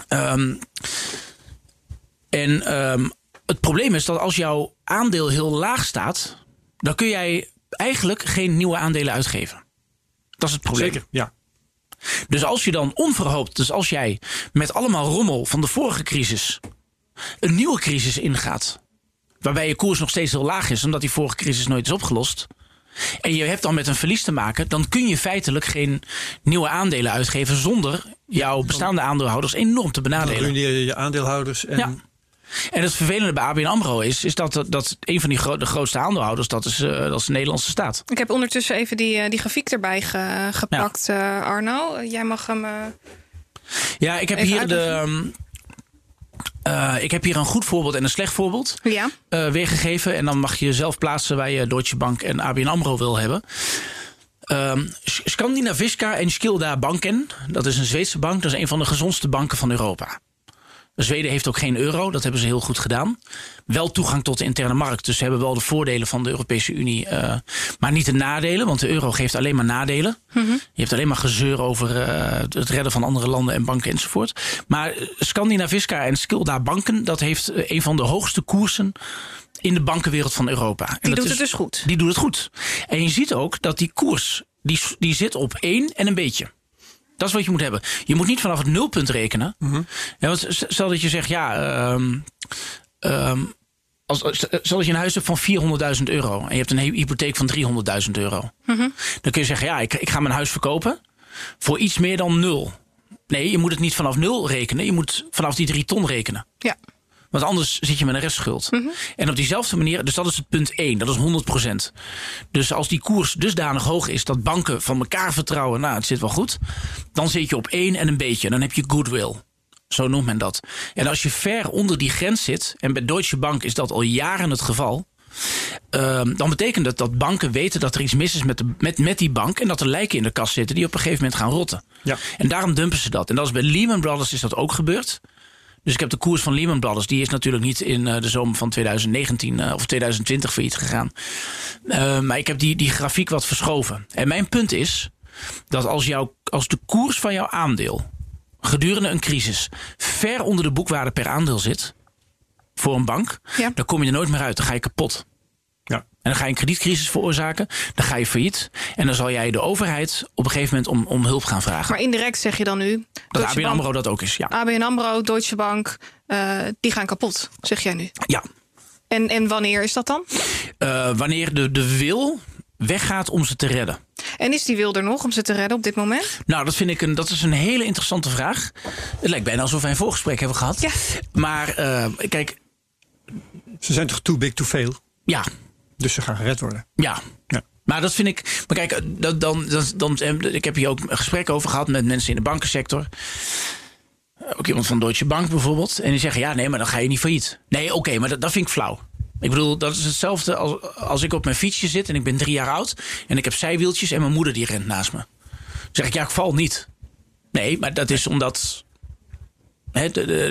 Um, en het probleem is dat als jouw aandeel heel laag staat... dan kun jij eigenlijk geen nieuwe aandelen uitgeven. Dat is het probleem. Zeker, ja. Dus als je dan onverhoopt, dus als jij met allemaal rommel van de vorige crisis een nieuwe crisis ingaat. Waarbij je koers nog steeds heel laag is, omdat die vorige crisis nooit is opgelost. En je hebt dan met een verlies te maken, dan kun je feitelijk geen nieuwe aandelen uitgeven zonder jouw bestaande aandeelhouders enorm te benadelen. Dan je je aandeelhouders en ja. En het vervelende bij ABN AMRO is, is dat, dat een van die gro de grootste aandeelhouders, dat is, uh, dat is de Nederlandse staat. Ik heb ondertussen even die, die grafiek erbij ge, gepakt, ja. uh, Arno. Jij mag hem. Uh, ja, ik heb hier de. Uh, ik heb hier een goed voorbeeld en een slecht voorbeeld ja. uh, weergegeven. En dan mag je zelf plaatsen waar je Deutsche Bank en ABN AMRO wil hebben. Um, Scandinaviska en Skilda Banken, dat is een Zweedse bank. Dat is een van de gezondste banken van Europa. Zweden heeft ook geen euro, dat hebben ze heel goed gedaan. Wel toegang tot de interne markt, dus ze hebben wel de voordelen van de Europese Unie, uh, maar niet de nadelen, want de euro geeft alleen maar nadelen. Mm -hmm. Je hebt alleen maar gezeur over uh, het redden van andere landen en banken enzovoort. Maar Scandinaviska en Skilda Banken, dat heeft een van de hoogste koersen in de bankenwereld van Europa. En die doet is, het dus goed. Die doet het goed. En je ziet ook dat die koers, die, die zit op één en een beetje. Dat is wat je moet hebben. Je moet niet vanaf het nulpunt rekenen. Mm -hmm. ja, want stel dat je zegt, ja, um, um, als, stel dat je een huis hebt van 400.000 euro en je hebt een hypotheek van 300.000 euro. Mm -hmm. Dan kun je zeggen, ja, ik, ik ga mijn huis verkopen voor iets meer dan nul. Nee, je moet het niet vanaf nul rekenen. Je moet vanaf die drie ton rekenen. Ja. Want anders zit je met een restschuld. Mm -hmm. En op diezelfde manier, dus dat is het punt 1, dat is 100%. Dus als die koers dusdanig hoog is dat banken van elkaar vertrouwen, nou, het zit wel goed, dan zit je op 1 en een beetje. Dan heb je goodwill. Zo noemt men dat. En als je ver onder die grens zit, en bij Deutsche Bank is dat al jaren het geval. Um, dan betekent dat dat banken weten dat er iets mis is met, de, met, met die bank. En dat er lijken in de kast zitten die op een gegeven moment gaan rotten. Ja. En daarom dumpen ze dat. En dat is bij Lehman Brothers is dat ook gebeurd. Dus ik heb de koers van Lehman Brothers, die is natuurlijk niet in uh, de zomer van 2019 uh, of 2020 failliet gegaan. Uh, maar ik heb die, die grafiek wat verschoven. En mijn punt is dat als, jou, als de koers van jouw aandeel gedurende een crisis ver onder de boekwaarde per aandeel zit voor een bank, ja. dan kom je er nooit meer uit. Dan ga je kapot. Dan ga je een kredietcrisis veroorzaken. Dan ga je failliet. En dan zal jij de overheid op een gegeven moment om, om hulp gaan vragen. Maar indirect zeg je dan nu... Dat ABN AMRO dat ook is, ja. ABN AMRO, Deutsche Bank, uh, die gaan kapot, zeg jij nu? Ja. En, en wanneer is dat dan? Uh, wanneer de, de wil weggaat om ze te redden. En is die wil er nog om ze te redden op dit moment? Nou, dat vind ik een, dat is een hele interessante vraag. Het lijkt bijna alsof wij een voorgesprek hebben gehad. Ja. Maar uh, kijk... Ze zijn toch too big to fail? Ja. Dus ze gaan gered worden. Ja. ja. Maar dat vind ik. Maar kijk, dan, dan, dan, dan, ik heb hier ook een gesprek over gehad met mensen in de bankensector. Ook iemand van Deutsche Bank bijvoorbeeld. En die zeggen: ja, nee, maar dan ga je niet failliet. Nee, oké, okay, maar dat, dat vind ik flauw. Ik bedoel, dat is hetzelfde als, als ik op mijn fietsje zit en ik ben drie jaar oud en ik heb zijwieltjes en mijn moeder die rent naast me. Dan zeg ik, ja, ik val niet. Nee, maar dat is omdat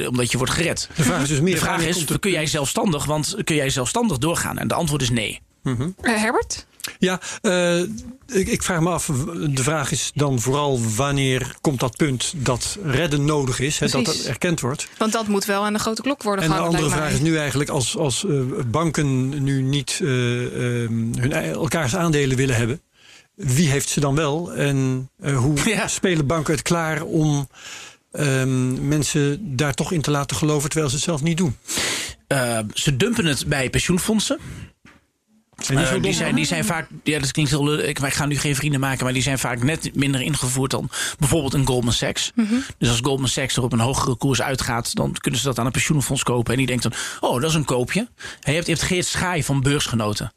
omdat je wordt gered. De vraag is dus meer. De vraag is: kun jij zelfstandig? Want kun jij zelfstandig doorgaan? En de antwoord is nee. Mm Herbert? Ja, uh, ik, ik, vraag me af. De vraag is dan vooral wanneer komt dat punt dat redden nodig is, hè, dat dat erkend wordt. Want dat moet wel aan de grote klok worden en gehouden. En de andere vraag is nu eigenlijk als, als uh, banken nu niet uh, hun, elkaars aandelen willen hebben. Wie heeft ze dan wel? En hoe <laughs> ja. spelen banken het klaar om um, mensen daar toch in te laten geloven terwijl ze het zelf niet doen? Uh, ze dumpen het bij pensioenfondsen. Uh, die, zijn, die zijn vaak, ja, dat klinkt heel ik, wij gaan nu geen vrienden maken, maar die zijn vaak net minder ingevoerd dan bijvoorbeeld een Goldman Sachs. Mm -hmm. Dus als Goldman Sachs er op een hogere koers uitgaat, dan kunnen ze dat aan een pensioenfonds kopen. En die denkt dan, oh, dat is een koopje. En je, hebt, je hebt Geert Schaai van Beursgenoten.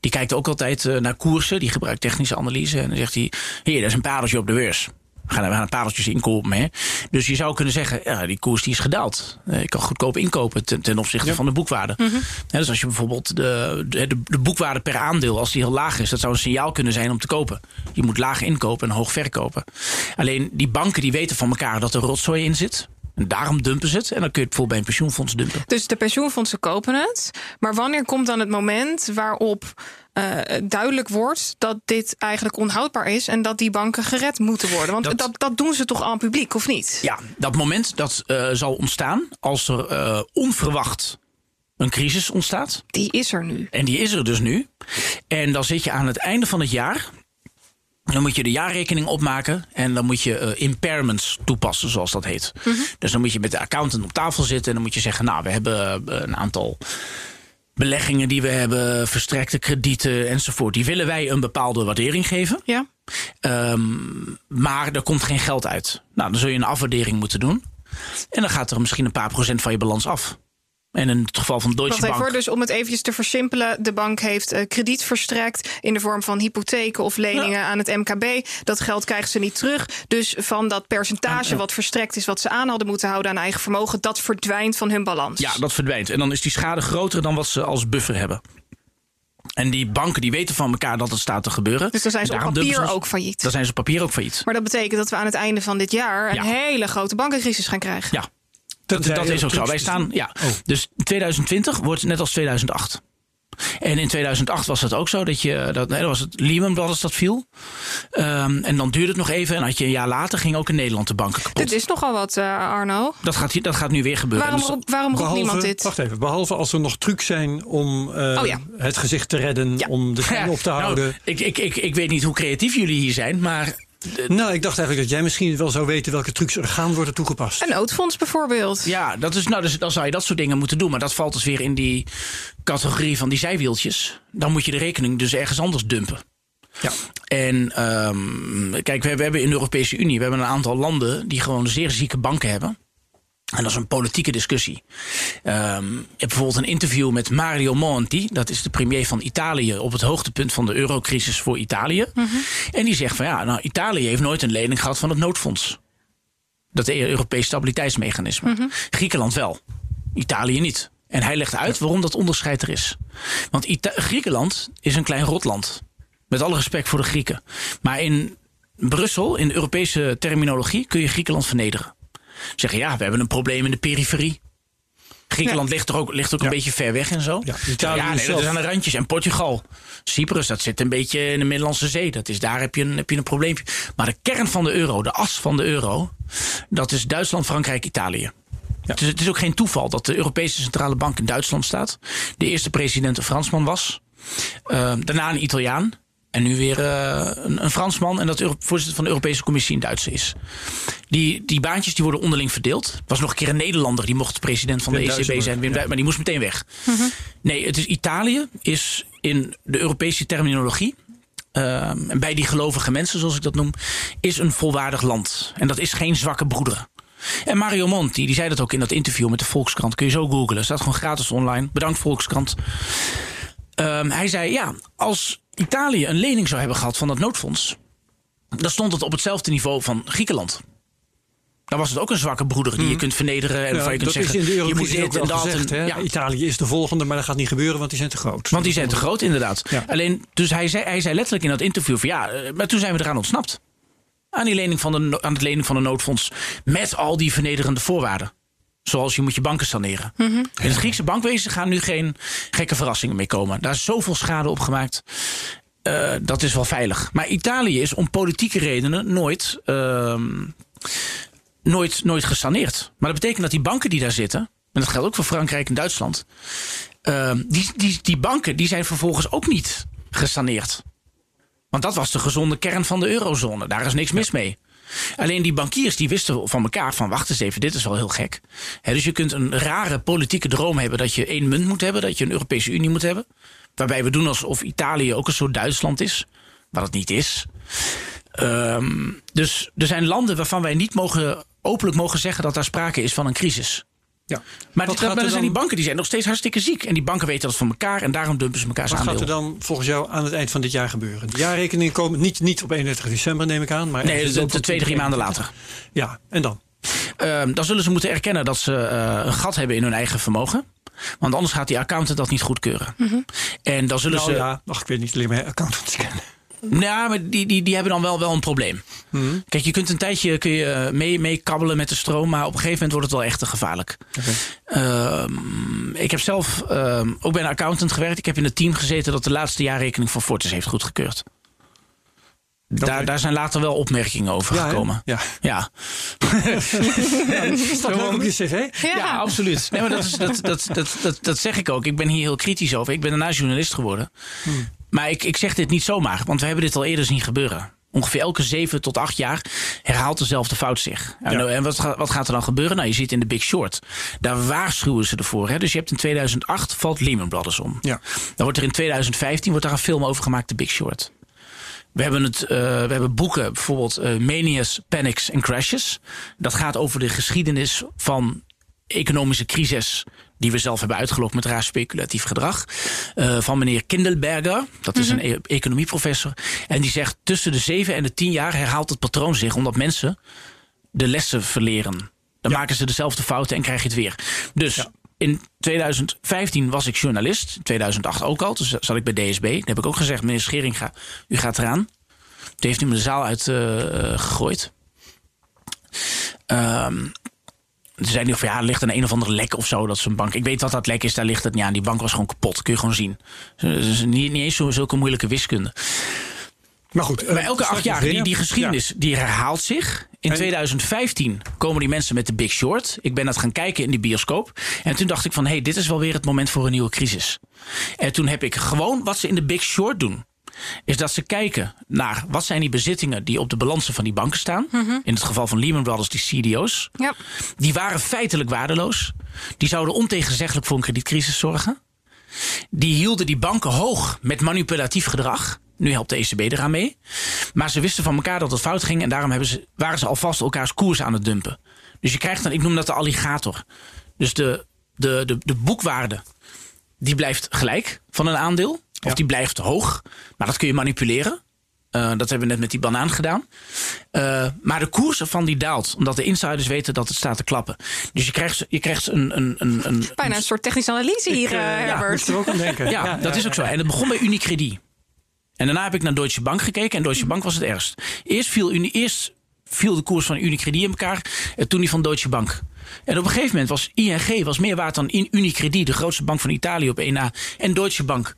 Die kijkt ook altijd uh, naar koersen, die gebruikt technische analyse. En dan zegt hij, hier, dat is een padeltje op de beurs. We gaan, we gaan padeltjes inkopen. Hè? Dus je zou kunnen zeggen, ja, die koers die is gedaald. Ik kan goedkoop inkopen ten, ten opzichte ja. van de boekwaarde. Mm -hmm. dus als je bijvoorbeeld de, de, de, boekwaarde per aandeel, als die heel laag is, dat zou een signaal kunnen zijn om te kopen. Je moet laag inkopen en hoog verkopen. Alleen die banken die weten van elkaar dat er rotzooi in zit. En daarom dumpen ze het. En dan kun je het bijvoorbeeld bij een pensioenfonds dumpen. Dus de pensioenfondsen kopen het. Maar wanneer komt dan het moment waarop uh, duidelijk wordt dat dit eigenlijk onhoudbaar is en dat die banken gered moeten worden. Want dat, dat, dat doen ze toch aan publiek, of niet? Ja, dat moment dat uh, zal ontstaan als er uh, onverwacht een crisis ontstaat. Die is er nu. En die is er dus nu. En dan zit je aan het einde van het jaar. Dan moet je de jaarrekening opmaken en dan moet je uh, impairments toepassen, zoals dat heet. Mm -hmm. Dus dan moet je met de accountant op tafel zitten en dan moet je zeggen: Nou, we hebben een aantal beleggingen die we hebben, verstrekte kredieten enzovoort. Die willen wij een bepaalde waardering geven. Ja. Um, maar er komt geen geld uit. Nou, dan zul je een afwaardering moeten doen. En dan gaat er misschien een paar procent van je balans af. En in het geval van Deutsche Bank. Voor, dus om het eventjes te versimpelen. De bank heeft uh, krediet verstrekt in de vorm van hypotheken of leningen ja. aan het MKB. Dat geld krijgen ze niet terug. Dus van dat percentage en, wat verstrekt is, wat ze aan hadden moeten houden aan eigen vermogen, dat verdwijnt van hun balans. Ja, dat verdwijnt. En dan is die schade groter dan wat ze als buffer hebben. En die banken die weten van elkaar dat het staat te gebeuren. Dus dan zijn ze op papier ook failliet. Dan zijn ze op papier ook failliet. Maar dat betekent dat we aan het einde van dit jaar een ja. hele grote bankencrisis gaan krijgen. Ja, dat, dat, dat is ook zo. Wij staan, ja. Oh. Dus 2020 wordt net als 2008. En in 2008 was het ook zo dat je, dat, nee, dat was het Lehman Brothers dat viel. Um, en dan duurde het nog even en had je een jaar later ging ook in Nederland de banken kapot. Dit is nogal wat, uh, Arno. Dat gaat, dat gaat nu weer gebeuren. Waarom, roept, waarom roept niemand dit? Wacht even, behalve als er nog trucs zijn om uh, oh, ja. het gezicht te redden, ja. om de <laughs> schijn op te houden. Nou, ik, ik, ik, ik weet niet hoe creatief jullie hier zijn, maar nou, ik dacht eigenlijk dat jij misschien wel zou weten welke trucs er gaan worden toegepast. Een noodfonds bijvoorbeeld. Ja, dat is, nou, dus, dan zou je dat soort dingen moeten doen. Maar dat valt dus weer in die categorie van die zijwieltjes. Dan moet je de rekening dus ergens anders dumpen. Ja. En um, kijk, we, we hebben in de Europese Unie we hebben een aantal landen die gewoon zeer zieke banken hebben. En dat is een politieke discussie. Um, ik heb bijvoorbeeld een interview met Mario Monti. Dat is de premier van Italië. Op het hoogtepunt van de eurocrisis voor Italië. Mm -hmm. En die zegt van ja, nou, Italië heeft nooit een lening gehad van het noodfonds. Dat Europese stabiliteitsmechanisme. Mm -hmm. Griekenland wel. Italië niet. En hij legt uit waarom dat onderscheid er is. Want Ita Griekenland is een klein rotland. Met alle respect voor de Grieken. Maar in Brussel, in de Europese terminologie, kun je Griekenland vernederen zeggen: ja, we hebben een probleem in de periferie. Griekenland ja. ligt er ook, ligt ook ja. een beetje ver weg en zo. Ja, Italië ja nee, dat is aan de randjes. En Portugal. Cyprus, dat zit een beetje in de Middellandse Zee. Dat is, daar heb je, een, heb je een probleempje. Maar de kern van de euro, de as van de euro, dat is Duitsland, Frankrijk, Italië. Ja. Dus het is ook geen toeval dat de Europese Centrale Bank in Duitsland staat. De eerste president een Fransman was. Uh, daarna een Italiaan. En nu weer uh, een, een, Fransman en dat de voorzitter van de Europese Commissie een Duitse is. Die, die baantjes die worden onderling verdeeld. Er was nog een keer een Nederlander die mocht president van de ECB zijn, ja. maar die moest meteen weg. -huh. Nee, het is Italië is in de Europese terminologie. Uh, en bij die gelovige mensen, zoals ik dat noem, is een volwaardig land. En dat is geen zwakke broeder. En Mario Monti, die zei dat ook in dat interview met de Volkskrant. Kun je zo googlen. Staat gewoon gratis online. Bedankt Volkskrant. Um, hij zei, ja, als Italië een lening zou hebben gehad van dat noodfonds, dan stond het op hetzelfde niveau van Griekenland. Dan was het ook een zwakke broeder die je mhm. kunt vernederen. En ja, je kunt zeggen, je moet dit en dat. Gezegd, en, ja. Italië is de volgende, maar dat gaat niet gebeuren, want die zijn te groot. Want die zijn te groot, inderdaad. Alleen, dus hij zei, hij zei letterlijk in dat interview van ja, eh, maar toen zijn we eraan ontsnapt. Aan, die lening van de, aan het lening van de noodfonds. Met al die vernederende voorwaarden. Zoals je moet je banken saneren. Mhm. In het Griekse bankwezen gaan nu geen gekke verrassingen mee komen. Daar is zoveel schade op gemaakt. Uh, dat is wel veilig. Maar Italië is om politieke redenen nooit, uh, nooit, nooit gesaneerd. Maar dat betekent dat die banken die daar zitten. En dat geldt ook voor Frankrijk en Duitsland. Uh, die, die, die banken die zijn vervolgens ook niet gesaneerd. Want dat was de gezonde kern van de eurozone. Daar is niks mis mee. Alleen die bankiers die wisten van elkaar van wacht eens even, dit is wel heel gek. dus je kunt een rare politieke droom hebben dat je één munt moet hebben, dat je een Europese Unie moet hebben. Waarbij we doen alsof Italië ook een soort Duitsland is, wat het niet is. Ehm, dus er zijn landen waarvan wij niet mogen, openlijk mogen zeggen dat daar sprake is van een crisis. Ja. Maar, die, maar dan zijn die banken die zijn nog steeds hartstikke ziek. En die banken weten dat van elkaar en daarom dumpen ze elkaar Wat aandeel. gaat er dan volgens jou aan het eind van dit jaar gebeuren? De jaarrekeningen komen niet, niet op 31 december, neem ik aan. Maar nee, de, de twee, drie maanden later. Ja, en dan? Uh, dan zullen ze moeten erkennen dat ze uh, een gat hebben in hun eigen vermogen. Want anders gaat die accountant dat niet goedkeuren. Mm -hmm. En dan zullen nou, ze. Ja, ach, ik weet niet alleen maar accountants kennen. Ja, maar die, die, die hebben dan wel, wel een probleem. Hmm. Kijk, je kunt een tijdje kun je eh, mee, mee kabbelen met de stroom, maar op een gegeven moment wordt het wel echt te gevaarlijk. Okay. Uh, ik heb zelf uh, ook bij een accountant gewerkt. Ik heb in het team gezeten dat de laatste jaarrekening van Fortis heeft goedgekeurd. Okay. Daar, daar zijn later wel opmerkingen over ja, gekomen. Ja. Ja. <laughs> ja. Leuk op je cv? Ja, ja absoluut. Nee, maar dat, is, dat, dat, dat, dat, dat zeg ik ook. Ik ben hier heel kritisch over. Ik ben daarna journalist geworden. Hmm. Maar ik, ik zeg dit niet zomaar, want we hebben dit al eerder zien gebeuren. Ongeveer elke zeven tot acht jaar herhaalt dezelfde fout zich. Ja. En wat, wat, gaat er dan gebeuren? Nou, je ziet in de Big Short. Daar waarschuwen ze ervoor. Hè? Dus je hebt in 2008 valt Lehman Brothers om. Ja. Dan wordt er in 2015 wordt daar een film over gemaakt, de Big Short. We hebben, het, uh, we hebben boeken, bijvoorbeeld uh, Manias, Panics en Crashes. Dat gaat over de geschiedenis van economische crisis die we zelf hebben uitgelokt met raar speculatief gedrag. Uh, van meneer Kindelberger, dat is mm -hmm. een e economieprofessor. En die zegt tussen de zeven en de tien jaar herhaalt het patroon zich omdat mensen de lessen verleren. Dan ja. maken ze dezelfde fouten en krijg je het weer. Dus ja. in 2015 was ik journalist, 2008 ook al. Dus zat ik bij DSB. Dan heb ik ook gezegd, meneer Scheringa, u gaat eraan. Toen heeft hij me de zaal uit uh, gegooid. Um, ze zeiden niet of ja, er ligt een een of andere lek of zo. Dat is een bank. Ik weet wat dat lek is, daar ligt het niet aan. Die bank was gewoon kapot. Kun je gewoon zien. Dus niet, niet eens zo, zulke moeilijke wiskunde. Maar goed, maar elke acht jaar, die, die geschiedenis die herhaalt zich. In 2015 komen die mensen met de Big Short. Ik ben dat gaan kijken in die bioscoop. En toen dacht ik van, hé, hey, dit is wel weer het moment voor een nieuwe crisis. En toen heb ik gewoon wat ze in de Big Short doen is dat ze kijken naar wat zijn die bezittingen die op de balansen van die banken staan. Mm -hmm. In het geval van Lehman Brothers, die CDO's. Ja. Die waren feitelijk waardeloos. Die zouden ontegenzeggelijk voor een kredietcrisis zorgen. Die hielden die banken hoog met manipulatief gedrag. Nu helpt de ECB eraan mee. Maar ze wisten van elkaar dat het fout ging. En daarom hebben ze, waren ze alvast elkaars koers aan het dumpen. Dus je krijgt dan, ik noem dat de alligator. Dus de, de, de, de boekwaarde, die blijft gelijk van een aandeel. Of ja. die blijft hoog. Maar dat kun je manipuleren. Uh, dat hebben we net met die banaan gedaan. Uh, maar de koers ervan die daalt. Omdat de insiders weten dat het staat te klappen. Dus je krijgt, je krijgt een, een, een, een... Bijna een soort technische analyse hier, uh, Herbert. Ja, er ook aan denken. <laughs> ja, ja, dat is ook zo. En het begon bij Unicredit. En daarna heb ik naar Deutsche Bank gekeken. En Deutsche Bank was het ergst. Eerst viel, Uni, eerst viel de koers van Unicredit in elkaar. En toen die van Deutsche Bank. En op een gegeven moment was ING was meer waard dan Unicredit, de grootste bank van Italië op 1A, en Deutsche Bank.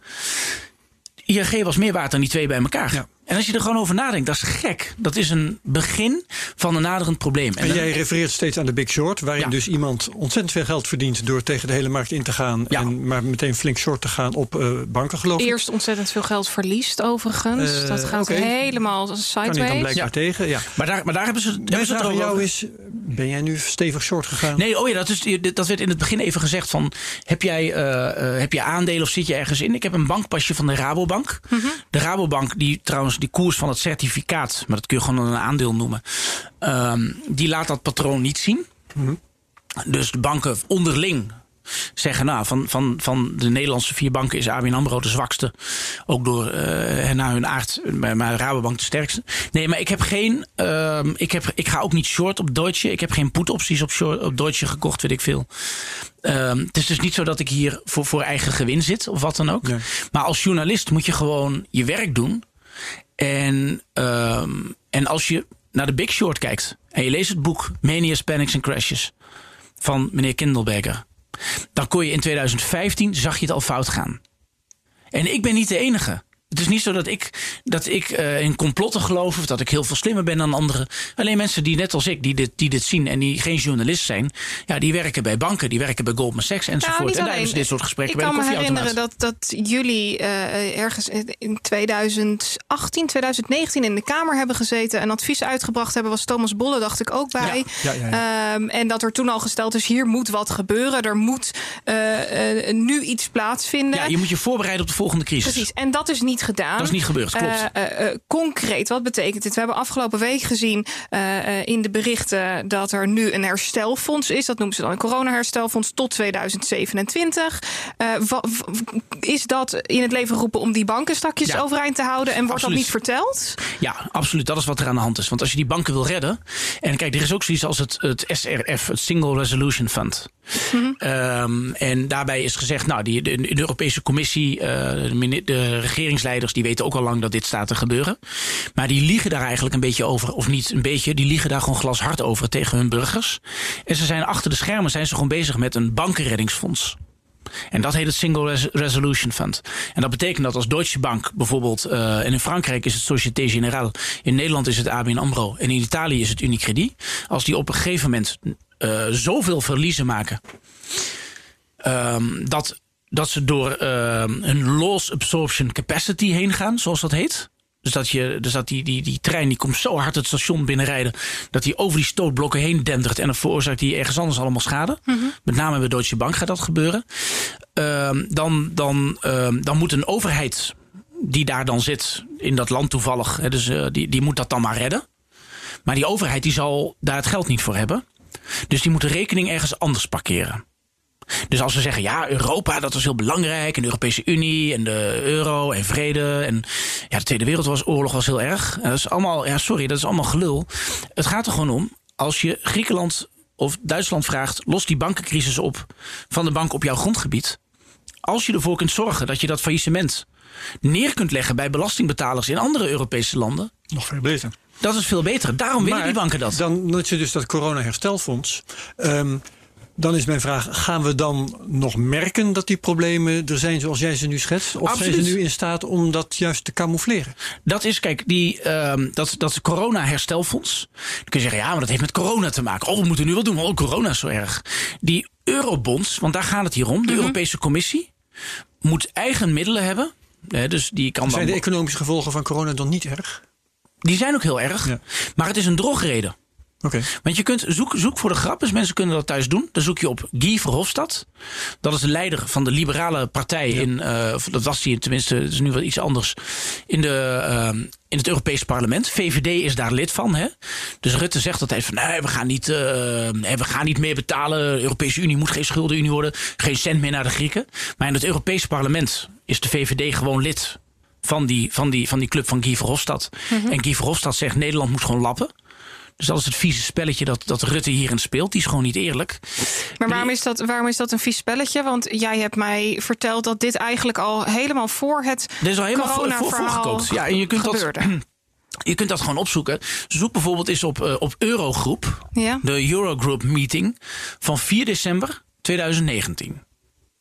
ING was meer waard dan die twee bij elkaar. Ja. En als je er gewoon over nadenkt, dat is gek. Dat is een begin van een naderend probleem. En, en jij refereert steeds aan de Big Short, waarin ja. dus iemand ontzettend veel geld verdient door tegen de hele markt in te gaan ja. en maar meteen flink short te gaan op uh, banken, geloof ik. Eerst ontzettend veel geld verliest, overigens. Uh, dat gaat okay. helemaal sideways. Kan dan blijkbaar tegen, ja. Maar daar, maar daar hebben ze, Mijn hebben ze het over. jou is, ben jij nu stevig short gegaan? Nee, oh ja, dat, is, dat werd in het begin even gezegd van, heb jij, uh, heb je aandelen of zit je ergens in? Ik heb een bankpasje van de Rabobank. Mm -hmm. De Rabobank, die trouwens die koers van het certificaat, maar dat kun je gewoon een aandeel noemen, um, die laat dat patroon niet zien. Mm -hmm. Dus de banken onderling zeggen, nou, van, van, van de Nederlandse vier banken is ABN AMRO de zwakste. Ook door uh, naar hun aard, maar Rabobank de sterkste. Nee, maar ik heb geen, uh, ik, heb, ik ga ook niet short op Deutsche. Ik heb geen put opties op, short, op Deutsche gekocht, weet ik veel. Um, het is dus niet zo dat ik hier voor, voor eigen gewin zit of wat dan ook. Maar als journalist moet je gewoon je werk doen. En, um, en als je naar de Big Short kijkt en je leest het boek Mania's, Panics and Crashes van meneer Kindelberger, dan kon je in 2015 zag je het al fout gaan. En ik ben niet de enige. Het is niet zo dat ik, dat ik uh, in complotten geloof of dat ik heel veel slimmer ben dan anderen. Alleen mensen die net als ik, die dit, die dit zien en die geen journalist zijn, ja, die werken bij banken, die werken bij Goldman Sachs enzovoort. Nou, en daar hebben ze dit soort gesprekken bij de Ik kan me herinneren dat, dat jullie uh, ergens in 2018, 2019 in de Kamer hebben gezeten, een advies uitgebracht hebben, was Thomas Bolle, dacht ik ook bij. Ja, ja, ja, um, en dat er toen al gesteld is, hier moet wat gebeuren, er moet uh, nu iets plaatsvinden. Ja, je moet je voorbereiden op de volgende crisis. Precies, en dat is niet gedaan. Dat is niet gebeurd, klopt. Uh, uh, concreet, wat betekent dit? We hebben afgelopen week gezien in de berichten dat er nu een herstelfonds is. Dat noemen ze dan een coronaherstelfonds tot 2027. is dat in het leven geroepen om die banken stakjes ja, overeind te houden? En wordt absoluut. dat niet verteld? Ja, absoluut. Dat is wat er aan de hand is. Want als je die banken wil redden. En kijk, er is ook zoiets als het, het SRF, het Single Resolution Fund. Mm um, en daarbij is gezegd, nou, die, de, de Europese Commissie, de, de regeringsleiders die weten ook al lang dat dit staat te gebeuren. Maar die liegen daar eigenlijk een beetje over, of niet een beetje, die liegen daar gewoon glashard over tegen hun burgers. En ze zijn achter de schermen zijn ze gewoon bezig met een bankenreddingsfonds. En dat heet het Single Resolution Fund. En dat betekent dat als Deutsche Bank bijvoorbeeld, uh, en in Frankrijk is het Société Générale, in Nederland is het ABN AMRO en in Italië is het Unicredit. Als die op een gegeven moment uh, zoveel verliezen maken, um, dat dat ze door uh, een loss absorption capacity heen gaan, zoals dat heet. Dus dat, je, dus dat die, die, die trein die komt zo hard het station binnenrijden. dat die over die stootblokken heen dendert. en dan veroorzaakt die ergens anders allemaal schade. Mm -hmm. Met name bij Deutsche Bank gaat dat gebeuren. Uh, dan, dan, uh, dan moet een overheid die daar dan zit, in dat land toevallig. Hè, dus uh, die, die moet dat dan maar redden. Maar die overheid die zal daar het geld niet voor hebben. Dus die moet de rekening ergens anders parkeren. Dus als we zeggen, ja, Europa, dat was heel belangrijk. En de Europese Unie en de euro en vrede. En ja, de Tweede Wereldoorlog was heel erg. En dat is allemaal, ja, sorry, dat is allemaal gelul. Het gaat er gewoon om, als je Griekenland of Duitsland vraagt, los die bankencrisis op van de bank op jouw grondgebied. Als je ervoor kunt zorgen dat je dat faillissement neer kunt leggen bij belastingbetalers in andere Europese landen. Nog veel beter. Dat is veel beter. Daarom willen die banken dat. Dan nut je dus dat corona-herstelfonds. Um, dan is mijn vraag: gaan we dan nog merken dat die problemen er zijn zoals jij ze nu schetst? Of zijn ze nu in staat om dat juist te camoufleren? Dat is, kijk, die, uh, dat, dat corona-herstelfonds. Dan kun je zeggen: ja, maar dat heeft met corona te maken. Oh, we moeten nu wat doen. Oh, corona is zo erg. Die eurobonds, want daar gaat het hier om. De mm -hmm. Europese Commissie moet eigen middelen hebben. dus die kan zijn de economische gevolgen van corona dan niet erg? Die zijn ook heel erg. Ja. Maar het is een drogreden. Okay. Want je kunt zoek, zoek voor de grap, dus mensen kunnen dat thuis doen. Dan zoek je op Guy Verhofstadt. Dat is de leider van de liberale partij ja. in, uh, dat was hij tenminste, het is nu wel iets anders, in, de, uh, in het Europese parlement. VVD is daar lid van. Hè? Dus Rutte zegt altijd van nee, we gaan niet, uh, we gaan niet meer betalen. De Europese Unie moet geen schuldenunie worden. Geen cent meer naar de Grieken. Maar in het Europese parlement is de VVD gewoon lid van die, van die, van die club van Guy Verhofstadt. Mm -hmm. En Guy Verhofstadt zegt Nederland moet gewoon lappen. Dus dat is het vieze spelletje dat, dat Rutte hierin speelt. Die is gewoon niet eerlijk. Maar waarom is, dat, waarom is dat een vies spelletje? Want jij hebt mij verteld dat dit eigenlijk al helemaal voor het. Dit is al helemaal voor, voor, voorgekookt. Ja, en je kunt gebeurde. dat. Je kunt dat gewoon opzoeken. Zoek bijvoorbeeld eens op, uh, op Eurogroep. Ja. De Eurogroup meeting van 4 december 2019.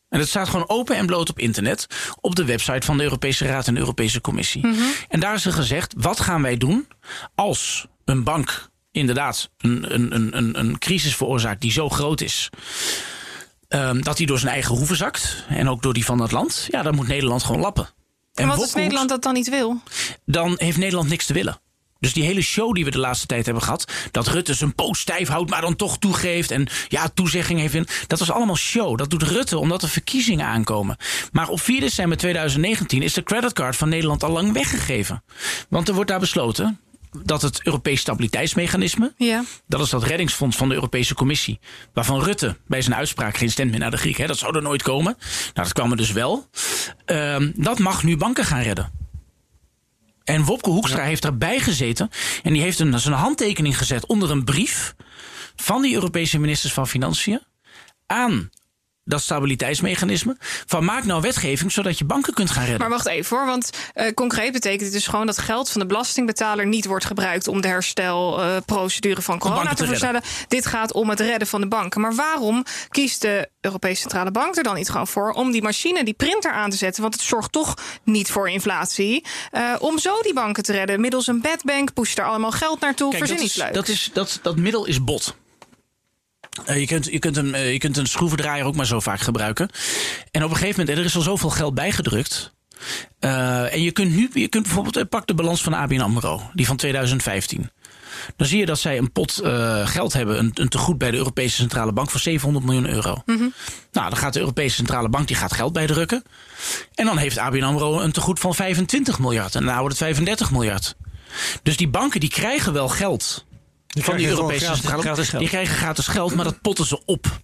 En dat staat gewoon open en bloot op internet. Op de website van de Europese Raad en de Europese Commissie. Mm -hmm. En daar is er gezegd: wat gaan wij doen als een bank inderdaad een, een, een, een crisis veroorzaakt die zo groot is. Um, dat hij door zijn eigen hoeven zakt. En ook door die van het land. Ja, dan moet Nederland gewoon lappen. En, en wat als Nederland dat dan niet wil? Dan heeft Nederland niks te willen. Dus die hele show die we de laatste tijd hebben gehad. Dat Rutte zijn poot stijf houdt, maar dan toch toegeeft. En ja, toezegging heeft. In, dat was allemaal show. Dat doet Rutte omdat er verkiezingen aankomen. Maar op 4 december 2019 is de creditcard van Nederland al lang weggegeven. Want er wordt daar besloten dat het Europees Stabiliteitsmechanisme, ja. dat is dat reddingsfonds van de Europese Commissie, waarvan Rutte bij zijn uitspraak geen stem meer naar de Grieken, dat zou er nooit komen. Nou, dat kwam er dus wel. Ehm, dat mag nu banken gaan redden. En Wopke Hoekstra heeft erbij gezeten en die heeft een, zijn handtekening gezet onder een brief van die Europese ministers van Financiën aan dat stabiliteitsmechanisme. Van maak nou wetgeving zodat je banken kunt gaan redden. Maar wacht even hoor, want uh, concreet betekent het dus gewoon dat geld van de belastingbetaler niet wordt gebruikt om de herstelprocedure uh, van corona te, te. Dit gaat om het redden van de banken. Maar waarom kiest de Europese Centrale Bank er dan niet gewoon voor om die machine, die printer aan te zetten? Want het zorgt toch niet voor inflatie. Uh, om zo die banken te redden. Middels een bedbank, push er allemaal geld naartoe. Kijk, dat, is, dat, is, dat, dat middel is bot. Uh, je, kunt, je, kunt een, uh, je kunt een schroevendraaier ook maar zo vaak gebruiken. En op een gegeven moment, er is al zoveel geld bijgedrukt. Uh, en je kunt nu, je kunt bijvoorbeeld, pak de balans van ABN AMRO, die van 2015. Dan zie je dat zij een pot geld hebben, een, een tegoed bij de Europese Centrale Bank van 700 miljoen euro. Mhm. Mm -hmm. Nou, dan gaat de Europese Centrale Bank die gaat geld bijdrukken. En dan heeft ABN AMRO een tegoed van 25 miljard. En dan wordt het 35 miljard. Dus die banken die krijgen wel geld van die Europese geld. Die krijgen gratis geld, maar dat potten ze op.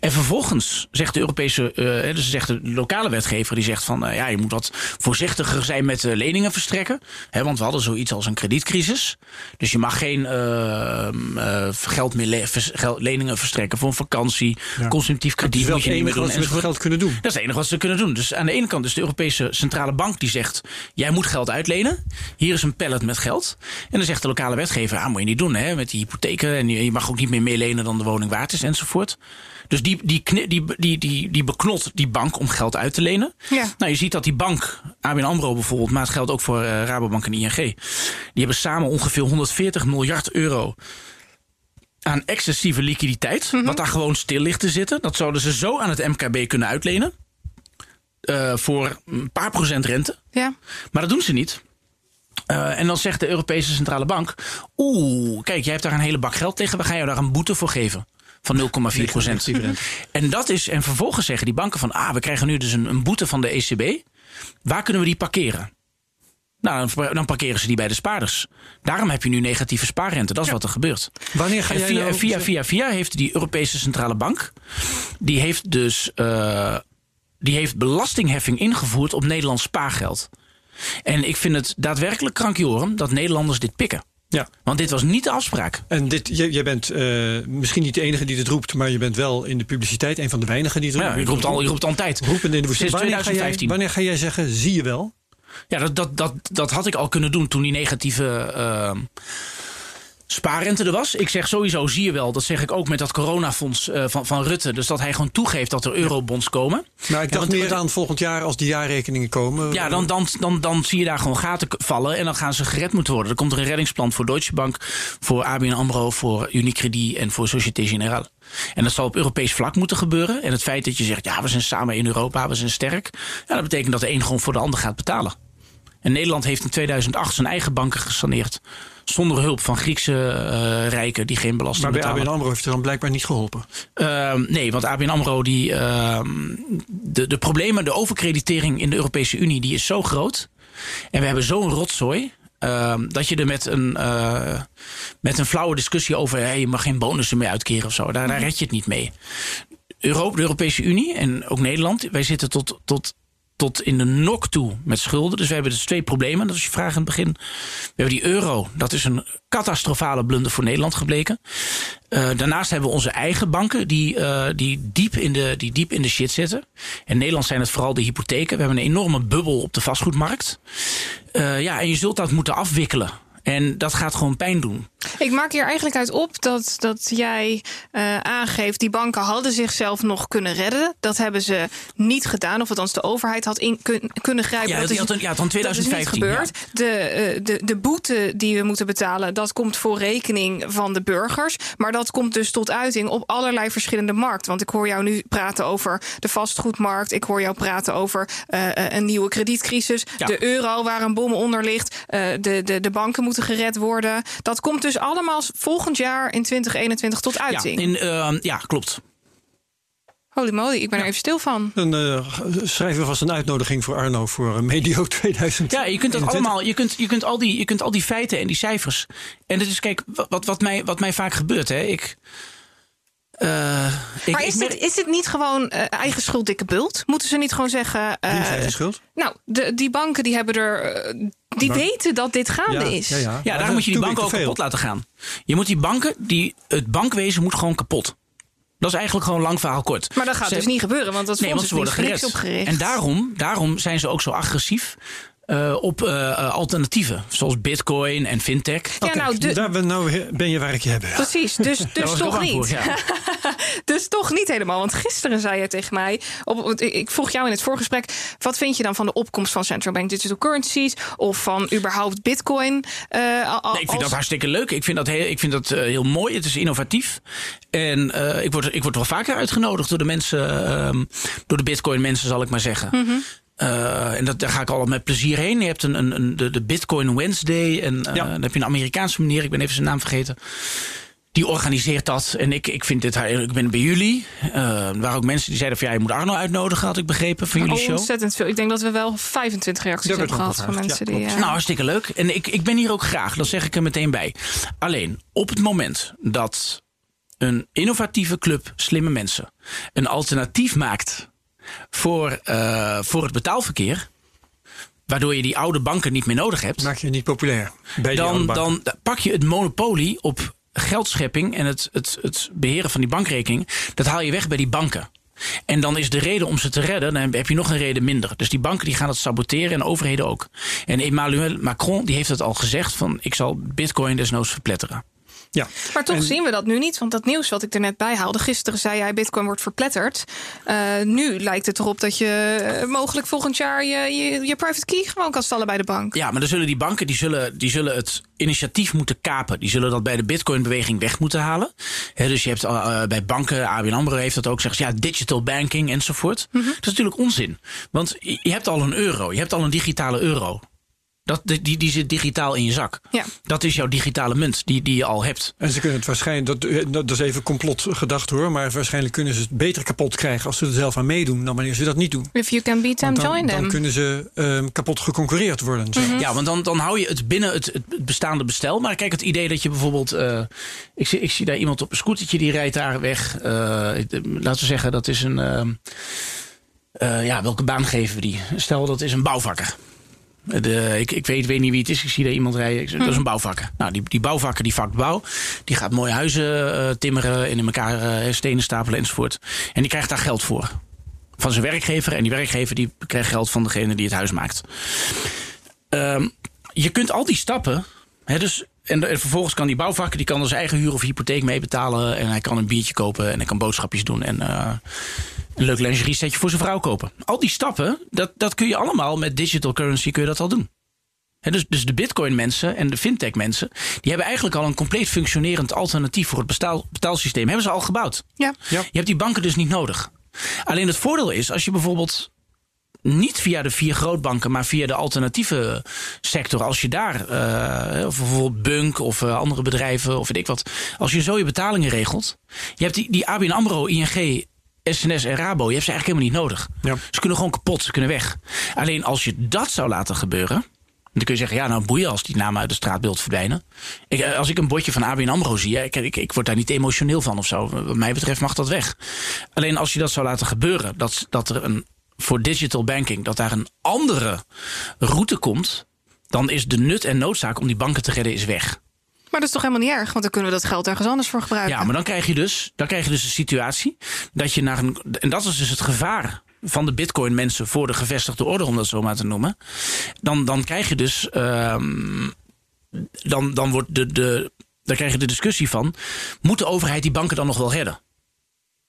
En vervolgens zegt de Europese, eh, dus zegt de lokale wetgever, die zegt van eh, ja, je moet wat voorzichtiger zijn met eh, leningen verstrekken. Hè, want we hadden zoiets als een kredietcrisis. Dus je mag geen eh, geld meer le- vers- geld- leningen verstrekken voor een vakantie, Ja. consumptief Dat is krediet wel moet het enige doen. wat ze met geld kunnen doen. Dat is het enige wat ze kunnen doen. Dus aan de ene kant is de Europese Centrale Bank die zegt... jij moet geld uitlenen. Hier is een pallet met geld. En dan zegt de lokale wetgever... ah, moet je niet doen hè, met die hypotheken. En je je mag ook niet meer meer lenen dan de woning waard is enzovoort. Dus die, die, die, die, die, die beknot die bank om geld uit te lenen. Ja. Nou, je ziet dat die bank, ABN AMRO bijvoorbeeld... maar het geldt ook voor eh, Rabobank en ING... die hebben samen ongeveer 140 miljard euro aan excessieve liquiditeit. Wat daar gewoon stil ligt te zitten. Dat zouden ze zo aan het MKB kunnen uitlenen. eh, voor een paar procent rente. Ja. Maar dat doen ze niet. Eh, en dan zegt de Europese Centrale Bank: Oeh, kijk, jij hebt daar een hele bak geld tegen. We gaan jou daar een boete voor geven. Van 0,4 procent. En dat is, en vervolgens zeggen die banken van: Ah, we krijgen nu dus een, een boete van de ECB. Waar kunnen we die parkeren? Nou, dan, parkeren ze die bij de spaarders. Daarom heb je nu negatieve spaarrente. Dat is wat er gebeurt. Wanneer ga jij via, nou... via, via, via heeft die Europese Centrale Bank... die heeft dus eh, die heeft belastingheffing ingevoerd op Nederlands spaargeld. En ik vind het daadwerkelijk krankjoren dat Nederlanders dit pikken. Ja. Want dit was niet de afspraak. En dit, jij, bent eh, misschien niet de enige die dit roept, maar je bent wel in de publiciteit een van de weinigen die het Ja, je roept al, je roept al een tijd. roepen in de woestijn. Wanneer ga, jij, 2015. wanneer ga jij zeggen, zie je wel? Ja, dat, dat, dat, dat had ik al kunnen doen toen die negatieve eh, spaarrente er was. Ik zeg sowieso, zie je wel, dat zeg ik ook met dat coronafonds eh, van, van Rutte. Dus dat hij gewoon toegeeft dat er eurobonds komen. Nou, ik dacht want- meer aan volgend jaar als die jaarrekeningen komen. Ja, dan, dan, dan, dan zie je daar gewoon gaten vallen en dan gaan ze gered moeten worden. Er komt er een reddingsplan voor Deutsche Bank, voor ABN AMRO, voor Unicredit en voor Société Générale. En dat zal op Europees vlak moeten gebeuren. En het feit dat je zegt, ja, we zijn samen in Europa, we zijn sterk. Ja, dat betekent dat de een gewoon voor de ander gaat betalen. En Nederland heeft in 2008 zijn eigen banken gesaneerd. Zonder hulp van Griekse eh, rijken die geen belasting Maar bij betalen. ABN AMRO heeft het dan blijkbaar niet geholpen. Ehm, nee, want ABN AMRO, die, ehm, de, de problemen, de overkreditering in de Europese Unie, die is zo groot. En we hebben zo'n rotzooi. ehm, dat je er met een, eh, met een flauwe discussie over... Hey, je mag geen bonussen meer uitkeren of zo. Daar, daar red je het niet mee. Europa, de Europese Unie en ook Nederland... wij zitten tot, tot, tot in de nok toe met schulden. Dus we hebben dus twee problemen. Dat is je vraag in het begin. We hebben die euro. Dat is een catastrofale blunder voor Nederland gebleken. Eh, daarnaast hebben we onze eigen banken die, eh, die, diep in de, die diep in de shit zitten. In Nederland zijn het vooral de hypotheken. We hebben een enorme bubbel op de vastgoedmarkt. Eh, ja, en je zult dat moeten afwikkelen. En dat gaat gewoon pijn doen. Ik maak hier eigenlijk uit op dat, dat jij eh, aangeeft... die banken hadden zichzelf nog kunnen redden. Dat hebben ze niet gedaan. Of althans de overheid had in kun- kunnen grijpen. Ja, dat is, had een- ja, dan dat is 2015, niet gebeurd. De, eh, de, de boete die we moeten betalen... dat komt voor rekening van de burgers. Maar dat komt dus tot uiting op allerlei verschillende markten. Want ik hoor jou nu praten over de vastgoedmarkt. Ik hoor jou praten over eh, een nieuwe kredietcrisis. Ja. De euro waar een bom onder ligt. De, de, de banken moeten gered worden. Dat komt dus allemaal volgend jaar in 2021 tot Ja, uiting. in, eh, ja klopt. Holy moly, ik ben er even stil van. Dan uh, schrijven we vast een uitnodiging voor Arno voor medio <laughs> 2000. Ja, je kunt dat allemaal. Je kunt, je, kunt al die, je kunt al die feiten en die cijfers. En het is, kijk, wat, wat, mij, wat mij vaak gebeurt. Hè, ik. Uh, maar is, het, is het niet gewoon uh, eigen schuld, dikke bult? Moeten ze niet gewoon zeggen. Uh, is eigen schuld? Nou, de, die banken die hebben er. die weten dat dit gaande is. Ja, ja. ja daarom moet je die banken ook kapot laten gaan. Je moet die banken, die, het bankwezen moet gewoon kapot. Dat is eigenlijk gewoon lang verhaal kort. Maar dat gaat dus niet gebeuren, want dat nee, want ze worden. Opgericht. En daarom, daarom zijn ze ook zo agressief. Uh, op uh, alternatieven, zoals bitcoin en fintech. Ja, nou, de... Daar ben, nou ben je waar ik je heb. Precies, dus, <laughs> dus toch niet. Voor, ja. <laughs> dus toch niet helemaal. Want gisteren zei je tegen mij, op, ik vroeg jou in het voorgesprek, wat vind je dan van de opkomst van central bank digital currencies of van überhaupt bitcoin? Uh, nee, ik vind dat hartstikke leuk. Ik vind dat heel, ik vind dat, heel mooi. Het is innovatief. En ik, word, ik word wel vaker uitgenodigd door de mensen, ehm, door de bitcoin mensen zal ik maar zeggen. Mm uh, en dat, daar ga ik al met plezier heen. Je hebt een, een, een de, de, Bitcoin Wednesday. En uh, dan heb je een Amerikaanse meneer, ik ben even zijn naam vergeten. Die organiseert dat. En ik, ik vind dit, ik ben bij jullie. Uh, er waren ook mensen die zeiden van ja, je moet Arno uitnodigen, had ik begrepen van jullie oh, show. Ontzettend veel. Ik denk dat we wel 25 reacties hebben gehad van mensen die. Nou, hartstikke leuk. En ik, ik ben hier ook graag, dat zeg ik er meteen bij. Alleen op het moment dat een innovatieve club slimme mensen een alternatief maakt voor, uh, voor het betaalverkeer. Waardoor je die oude banken niet meer nodig hebt. Maak je niet populair. Bij dan, dan pak je het monopolie op geldschepping en het, het, het beheren van die bankrekening. Dat haal je weg bij die banken. En dan is de reden om ze te redden, dan heb je nog een reden minder. Dus die banken die gaan het saboteren en overheden ook. En Emmanuel Macron die heeft het al gezegd van ik zal bitcoin desnoods verpletteren. Ja. Maar toch zien we dat nu niet. Want dat nieuws wat ik er net bij haalde. Gisteren zei jij Bitcoin wordt verpletterd. Uh, nu lijkt het erop dat je uh, mogelijk volgend jaar je, je, je, private key gewoon kan stallen bij de bank. Ja, maar dan zullen die banken die zullen, die zullen het initiatief moeten kapen. Die zullen dat bij de Bitcoin-beweging weg moeten halen. He, dus je hebt uh, bij banken, ABN AMRO heeft dat ook gezegd. Ja, digital banking enzovoort. Mm -hmm. Dat is natuurlijk onzin. Want je hebt al een euro. Je hebt al een digitale euro. Dat, die, die zit digitaal in je zak. Ja. Dat is jouw digitale munt die, die je al hebt. En ze kunnen het waarschijnlijk, dat, dat is even complot gedacht hoor, maar waarschijnlijk kunnen ze het beter kapot krijgen als ze er zelf aan meedoen dan wanneer ze dat niet doen. If you can beat them, dan, join them. Dan kunnen ze um, kapot geconcureerd worden. Ja, want dan, dan hou je het binnen het, het bestaande bestel. Maar kijk, het idee dat je bijvoorbeeld. Uh, ik, zie, ik zie daar iemand op een scootertje die rijdt daar weg. Uh, laten we zeggen, dat is een. Uh, ja, welke baan geven we die? Stel dat is een bouwvakker. De, ik, ik weet, weet niet wie het is. Ik zie daar iemand rijden. Dat is een hm. bouwvakker. Nou, die, die bouwvakker die vakt bouw. Die gaat mooie huizen uh, timmeren en in elkaar uh, stenen stapelen enzovoort. En die krijgt daar geld voor. Van zijn werkgever. En die werkgever die krijgt geld van degene die het huis maakt. Um, je kunt al die stappen. Hè, dus, en, en, vervolgens kan die bouwvakker die kan er zijn eigen huur of hypotheek mee betalen. En hij kan een biertje kopen en hij kan boodschapjes doen. En uh, een leuk lingerie setje voor zijn vrouw kopen. Al die stappen, dat, dat kun je allemaal met digital currency kun je dat al doen. dus, dus de bitcoin mensen en de fintech mensen... die hebben eigenlijk al een compleet functionerend alternatief... voor het betaal, betaalsysteem. Hebben ze al gebouwd. Ja. ja. Je hebt die banken dus niet nodig. Alleen het voordeel is, als je bijvoorbeeld niet via de vier grootbanken, maar via de alternatieve sector. Als je daar, uh, of bijvoorbeeld Bunk of uh, andere bedrijven of weet ik wat. Als je zo je betalingen regelt. Je hebt die, die ABN AMRO, ING, SNS en Rabo, je hebt ze eigenlijk helemaal niet nodig. Ja. Ze kunnen gewoon kapot, ze kunnen weg. Alleen als je dat zou laten gebeuren... Dan kun je zeggen, ja, nou boeien als die namen uit het straatbeeld verdwijnen. Ik, eh, als ik een bordje van ABN AMRO zie, ik, ik, ik word daar niet emotioneel van of zo. Wat mij betreft mag dat weg. Alleen als je dat zou laten gebeuren, dat, dat er een, voor digital banking, dat daar een andere route komt, dan is de nut en noodzaak om die banken te redden is weg. Maar dat is toch helemaal niet erg, want dan kunnen we dat geld ergens anders voor gebruiken. Ja, maar dan krijg je dus, dan krijg je dus een situatie dat je naar een. En dat is dus het gevaar van de bitcoin mensen voor de gevestigde orde, om dat zo maar te noemen. Dan, dan krijg je dus. Um, dan, dan wordt de, de. Dan krijg je de discussie van: moet de overheid die banken dan nog wel redden?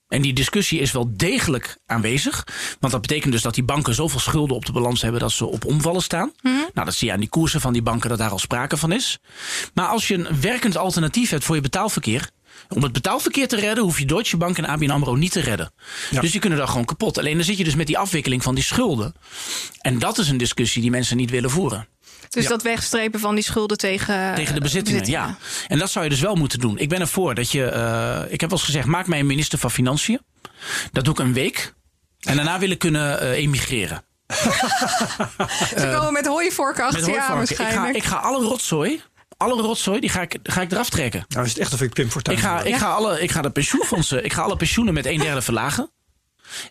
En die discussie is wel degelijk aanwezig. Want dat betekent dus dat die banken zoveel schulden op de balans hebben dat ze op omvallen staan. Mhm. Nou, dat zie je aan die koersen van die banken dat daar al sprake van is. Maar als je een werkend alternatief hebt voor je betaalverkeer. Om het betaalverkeer te redden, hoef je Deutsche Bank en ABN AMRO niet te redden. Dus die kunnen daar gewoon kapot. Alleen dan zit je dus met die afwikkeling van die schulden. En dat is een discussie die mensen niet willen voeren. Dus dat wegstrepen van die schulden tegen, tegen de bezittingen, ja. En dat zou je dus wel moeten doen. Ik ben ervoor dat je, uh, ik heb wel eens gezegd, maak mij een minister van Financiën. Dat doe ik een week. En daarna wil ik kunnen uh, emigreren. <laughs> Ze komen met hooivorken achter je aan waarschijnlijk. Ik ga, ik ga alle rotzooi alle rotzooi, die ga ik, ga ik eraf trekken. Nou is het echt of ik Pim Fortuyn ik ga, ik, ga alle, ik ga de pensioenfondsen, ik ga alle pensioenen met een derde verlagen.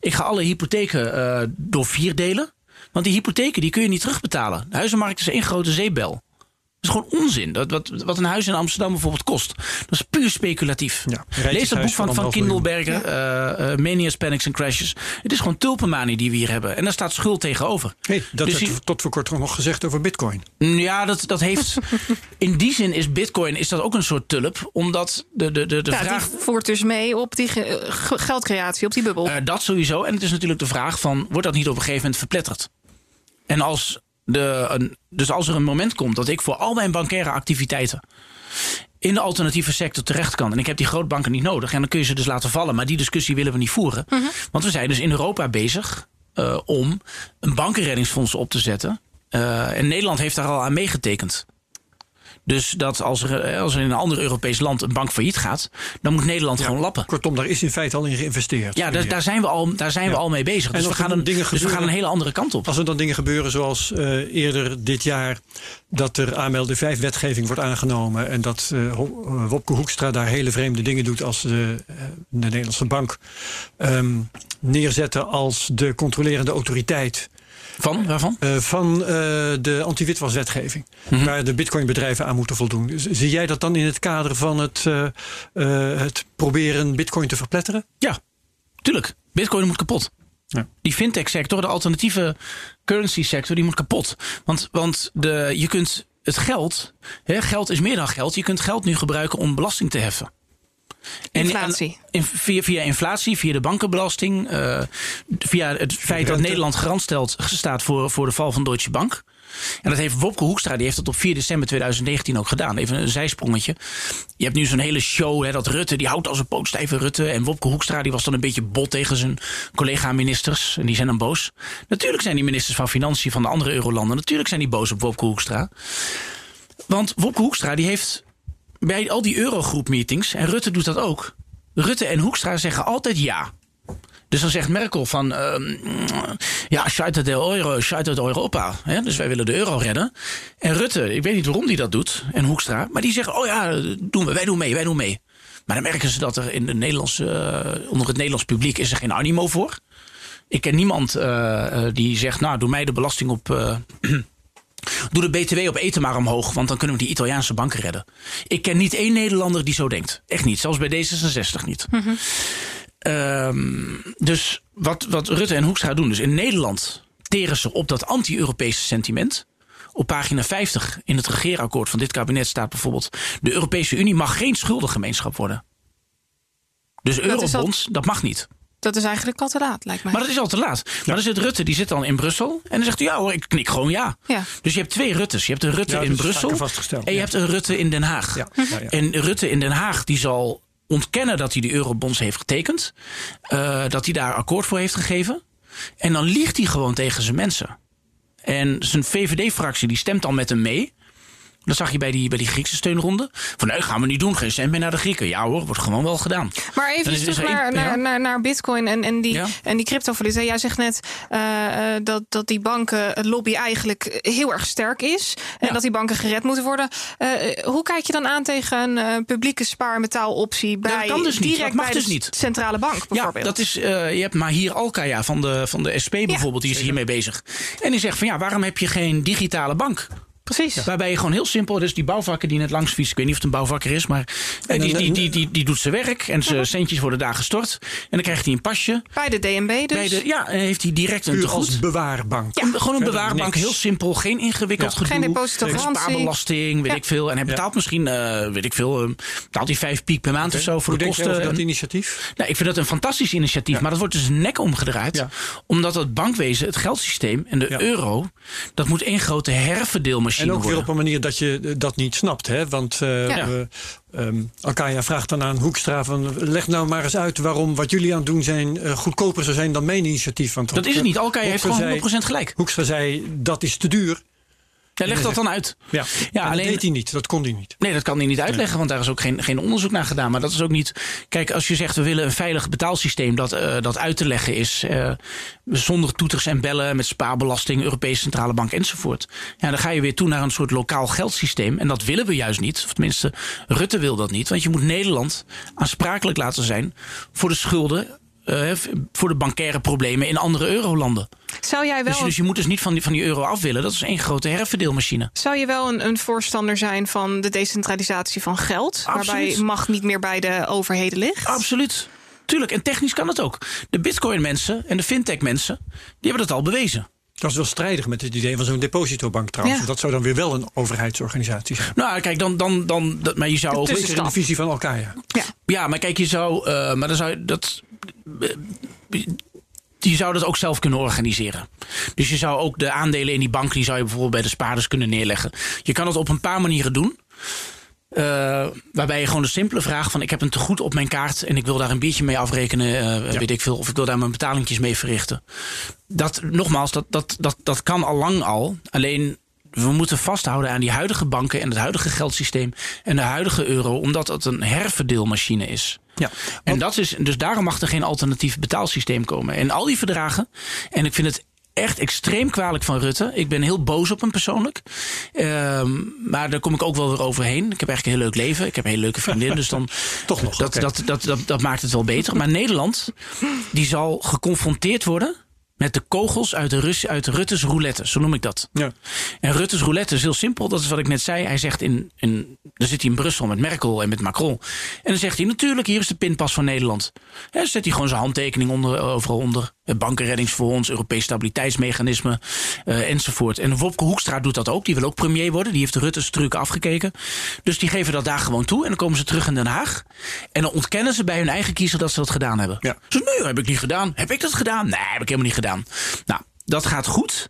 Ik ga alle hypotheken uh, door vier delen. Want die hypotheken die kun je niet terugbetalen. De huizenmarkt is één grote zeepbel. Dat is gewoon onzin. Dat, wat, wat een huis in Amsterdam bijvoorbeeld kost. Dat is puur speculatief. Ja, Lees dat boek van, van Kindelberger. Ja. Uh, uh, Manias, Panics and Crashes. Het is gewoon tulpenmanie die we hier hebben. En daar staat schuld tegenover. Hey, dat dus werd tot voor kort nog gezegd over bitcoin. Mm, ja, dat, dat heeft... <laughs> in die zin is bitcoin is dat ook een soort tulp. Omdat de, de, de, de ja, vraag... Die voert dus mee op die geldcreatie, op die bubbel. Uh, dat sowieso. En het is natuurlijk de vraag van... wordt dat niet op een gegeven moment verpletterd? En als de, dus als er een moment komt dat ik voor al mijn bankaire activiteiten in de alternatieve sector terecht kan. En ik heb die grootbanken niet nodig. En dan kun je ze dus laten vallen. Maar die discussie willen we niet voeren. Mhm. Want we zijn dus in Europa bezig uh, om een bankenreddingsfonds op te zetten. Uh, en Nederland heeft daar al aan meegetekend. Dus dat als er, eh, als er in een ander Europees land een bank failliet gaat, dan moet Nederland gewoon lappen. Kortom, daar is in feite al in geïnvesteerd. Ja, daar, daar zijn we al, daar zijn we al mee bezig. Dus, we gaan, een, dus we gaan een hele andere kant op. Als er dan dingen gebeuren zoals uh, eerder dit jaar dat er aanmelden 5 wetgeving wordt aangenomen en dat uh, Wopke Hoekstra daar hele vreemde dingen doet als de, de Nederlandse bank um, neerzetten als de controlerende autoriteit van? Waarvan? Uh, van uh, de anti-witwaswetgeving. Mm Waar de bitcoinbedrijven aan moeten voldoen. Zie jij dat dan in het kader van het, uh, het proberen bitcoin te verpletteren? Ja, tuurlijk. Bitcoin moet kapot. Ja. Die fintech sector, de alternatieve currency sector, die moet kapot. Want, want de, je kunt het geld, hè, geld is meer dan geld. Je kunt geld nu gebruiken om belasting te heffen. Inflatie. En, via, via inflatie, via de bankenbelasting, uh, via het feit dat Nederland garant stelt, staat voor, voor de val van Deutsche Bank. En dat heeft Wopke Hoekstra, die heeft dat op 4 december 2019 ook gedaan. Even een zijsprongetje. Je hebt nu zo'n hele show, hè, dat Rutte, die houdt als een pootstijve Rutte. En Wopke Hoekstra, die was dan een beetje bot tegen zijn collega-ministers. En die zijn dan boos. Natuurlijk zijn die ministers van Financiën van de andere eurolanden, natuurlijk zijn die boos op Wopke Hoekstra. Want Wopke Hoekstra, die heeft bij al die Eurogroep-meetings, en Rutte doet dat ook. Rutte en Hoekstra zeggen altijd ja. Dus dan zegt Merkel van, uh, ja, scheitert de euro, scheitert Europa. Hè? Dus wij willen de euro redden. En Rutte, ik weet niet waarom die dat doet, en Hoekstra, maar die zeggen, oh ja, doen we, wij doen mee, wij doen mee. Maar dan merken ze dat er in de Nederlandse, uh, onder het Nederlands publiek is er geen animo voor. Ik ken niemand uh, die zegt, nou, doe mij de belasting op Doe de BTW op eten maar omhoog, want dan kunnen we die Italiaanse banken redden. Ik ken niet één Nederlander die zo denkt. Echt niet, zelfs bij D66 niet. Mm dus wat, wat Rutte en Hoekstra doen, dus in Nederland teren ze op dat anti-Europese sentiment. Op pagina 50 in het regeerakkoord van dit kabinet staat bijvoorbeeld: de Europese Unie mag geen schuldengemeenschap worden. Dus eurobonds, dat mag niet. Dat is eigenlijk al te laat, lijkt mij. Maar dat is al te laat. Maar dan zit Rutte, die zit dan in Brussel. En dan zegt hij, ja hoor, ik knik gewoon ja. ja. Dus je hebt twee Ruttes. Je hebt een Rutte in Brussel en je hebt een Rutte in Den Haag. En Rutte in Den Haag, die zal ontkennen dat hij de eurobonds heeft getekend. Uh, dat hij daar akkoord voor heeft gegeven. En dan liegt hij gewoon tegen zijn mensen. En zijn VVD-fractie die stemt dan met hem mee. Dat zag je bij die, bij die Griekse steunronde. Van nee, gaan we niet doen. Geen cent meer naar de Grieken. Ja hoor, wordt gewoon wel gedaan. Maar even terug naar, naar, naar, naar, bitcoin en, en die, ja. en die cryptovaluta. Jij zegt net uh, dat, dat die banken lobby eigenlijk heel erg sterk is. En ja. dat die banken gered moeten worden. Uh, hoe kijk je dan aan tegen een uh, publieke spaarmetaaloptie bij dat kan dus niet. direct dat mag bij dus de niet. centrale bank bijvoorbeeld? Ja, dat is, je hebt Mahir Alkaya van de, van de SP bijvoorbeeld. Die is hiermee bezig. En die zegt van ja, waarom heb je geen digitale bank? Precies. Waarbij je gewoon heel simpel, dus die bouwvakker die net langs fietst, ik weet niet of het een bouwvakker is, maar die, die, die, die, die doet zijn werk en zijn centjes worden daar gestort. En dan krijgt hij een pasje. Bij de DNB dus? Bij de, ja, en heeft hij direct een tegoed. als bewaarbank. Ja. Gewoon een bewaarbank, heel simpel, geen ingewikkeld ja. gedoe. Geen depositogarantie. Spaarbelasting, weet ik veel. En hij betaalt misschien, uh, weet ik veel, uh, betaalt hij vijf piek per maand okay. of zo voor Hoe de kosten. Hoe dat initiatief? Nou, ik vind dat een fantastisch initiatief, ja. maar dat wordt dus nek omgedraaid. Omdat het bankwezen, het geldsysteem en de euro, dat moet één grote herverdeelmachine worden. En ook worden. weer op een manier dat je dat niet snapt. Hè? Want uh, ja. uh, um, Alkaya vraagt dan aan Hoekstra van... leg nou maar eens uit waarom wat jullie aan het doen zijn... Uh, goedkoper zou zijn dan mijn initiatief. Want dat is het niet. Alkaya heeft gewoon 100% gelijk. Hoekstra zei, dat is te duur. Ja, leg dat dan uit. Ja, ja alleen, dat deed hij niet. Dat kon hij niet. Nee, dat kan hij niet uitleggen, want daar is ook geen, geen onderzoek naar gedaan. Maar dat is ook niet. Kijk, als je zegt we willen een veilig betaalsysteem dat, uh, dat uit te leggen is. Uh, zonder toeters en bellen, met spaarbelasting, Europese Centrale Bank enzovoort. Ja, dan ga je weer toe naar een soort lokaal geldsysteem. En dat willen we juist niet. Of tenminste, Rutte wil dat niet. Want je moet Nederland aansprakelijk laten zijn voor de schulden uh, voor de bankaire problemen in andere eurolanden. Zou jij wel... Dus, dus, je moet dus niet van die, van die euro af willen. Dat is één grote herverdeelmachine. Zou je wel een, een voorstander zijn van de decentralisatie van geld? Absoluut. Waarbij macht niet meer bij de overheden ligt? Absoluut. Tuurlijk, en technisch kan het ook. De bitcoin-mensen en de fintech-mensen... die hebben dat al bewezen. Dat is wel strijdig met het idee van zo'n depositobank trouwens. Dat zou dan weer wel een overheidsorganisatie zijn. Nou, kijk, dan. dan, dan maar je zou ook. in de visie van elkaar. Ja. ja, maar kijk, je zou. Uh, maar dan zou je dat. Je zou dat ook zelf kunnen organiseren. Dus je zou ook de aandelen in die bank, die zou je bijvoorbeeld bij de spaarders kunnen neerleggen. Je kan het op een paar manieren doen. Uh, waarbij je gewoon de simpele vraag van ik heb een tegoed op mijn kaart en ik wil daar een biertje mee afrekenen, uh, weet ik veel, of ik wil daar mijn betalingjes mee verrichten. Dat nogmaals, dat, dat, dat, dat kan al lang al. Alleen we moeten vasthouden aan die huidige banken en het huidige geldsysteem en de huidige euro, omdat het een herverdeelmachine is. Ja, en dat is, dus daarom mag er geen alternatief betaalsysteem komen. En al die verdragen, en ik vind het echt extreem kwalijk van Rutte. Ik ben heel boos op hem persoonlijk. Ehm, maar daar kom ik ook wel weer overheen. Ik heb eigenlijk een heel leuk leven. Ik heb een hele leuke vriendin. Dus dan. <laughs> Toch nog. Dat, dat, dat, dat, dat maakt het wel beter. Maar Nederland, die zal geconfronteerd worden met de kogels uit, de Rus, uit Rutte's roulette. Zo noem ik dat. Ja. En Rutte's roulette is heel simpel. Dat is wat ik net zei. Hij zegt in, in. Dan zit hij in Brussel met Merkel en met Macron. En dan zegt hij: Natuurlijk, hier is de pinpas van Nederland. En dan zet hij gewoon zijn handtekening onder, overal onder. Bankenreddingsfonds, Europees Stabiliteitsmechanisme uh, enzovoort. En Wopke Hoekstra doet dat ook. Die wil ook premier worden. Die heeft de Rutte's truc afgekeken. Dus die geven dat daar gewoon toe. En dan komen ze terug in Den Haag. En dan ontkennen ze bij hun eigen kiezer dat ze dat gedaan hebben. Ja. Ze nee, heb ik niet gedaan. Heb ik dat gedaan? Nee, heb ik helemaal niet gedaan. Nou, dat gaat goed.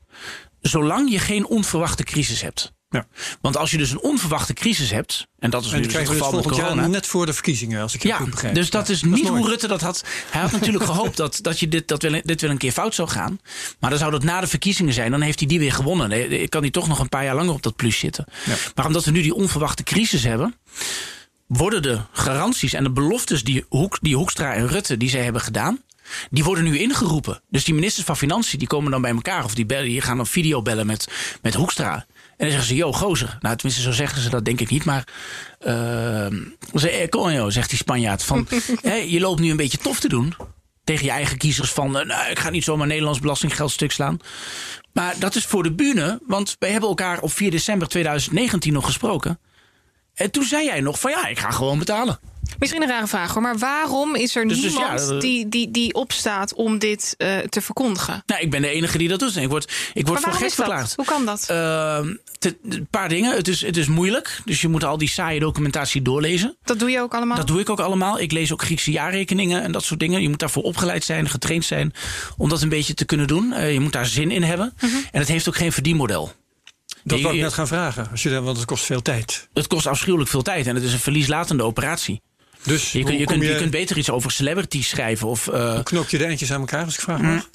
Zolang je geen onverwachte crisis hebt. Ja. Want als je dus een onverwachte crisis hebt, en dat is nu dus het geval met corona. net voor de verkiezingen, als ik je ja, goed begrijp. Dus dat is niet hoe Rutte dat had. Hij had natuurlijk <laughs> gehoopt dat, dat je dit, dat wel, dit wel een keer fout zou gaan. Maar dan zou dat na de verkiezingen zijn. Dan heeft hij die weer gewonnen. Dan kan hij toch nog een paar jaar langer op dat plus zitten. Ja. Maar omdat we nu die onverwachte crisis hebben worden de garanties en de beloftes die, Hoek, die Hoekstra en Rutte die zij hebben gedaan, die worden nu ingeroepen. Dus die ministers van Financiën die komen dan bij elkaar of die, bellen, die gaan een video bellen met, met Hoekstra. En dan zeggen ze, yo, gozer. Nou, tenminste, zo zeggen ze dat denk ik niet. Maar uh, ze, eh, zegt die Spanjaard. Van, <laughs> je loopt nu een beetje tof te doen tegen je eigen kiezers van... Uh, nou, ik ga niet zomaar Nederlands belastinggeld stuk slaan. Maar dat is voor de bühne, want wij hebben elkaar op 4 december 2019 nog gesproken. En toen zei jij nog van ja, ik ga gewoon betalen. Misschien een rare vraag hoor, maar waarom is er dus, niemand dus ja, die, die, die opstaat om dit uh, te verkondigen? Nou, ik ben de enige die dat doet. Ik word, ik word voor gek verklaard. Hoe kan dat? Uh, een paar dingen. Het is, het is moeilijk. Dus je moet al die saaie documentatie doorlezen. Dat doe je ook allemaal? Dat doe ik ook allemaal. Ik lees ook Griekse jaarrekeningen en dat soort dingen. Je moet daarvoor opgeleid zijn, getraind zijn om dat een beetje te kunnen doen. Uh, je moet daar zin in hebben. Uh En het heeft ook geen verdienmodel. Dat wil ik net gaan vragen. Als je, want het kost veel tijd. Het kost afschuwelijk veel tijd en het is een verlieslatende operatie. Dus je, kun, je, kunt, je... kunt beter iets over celebrity schrijven. Of, uh, Hoe knop je de eindjes aan elkaar als ik vraag mag?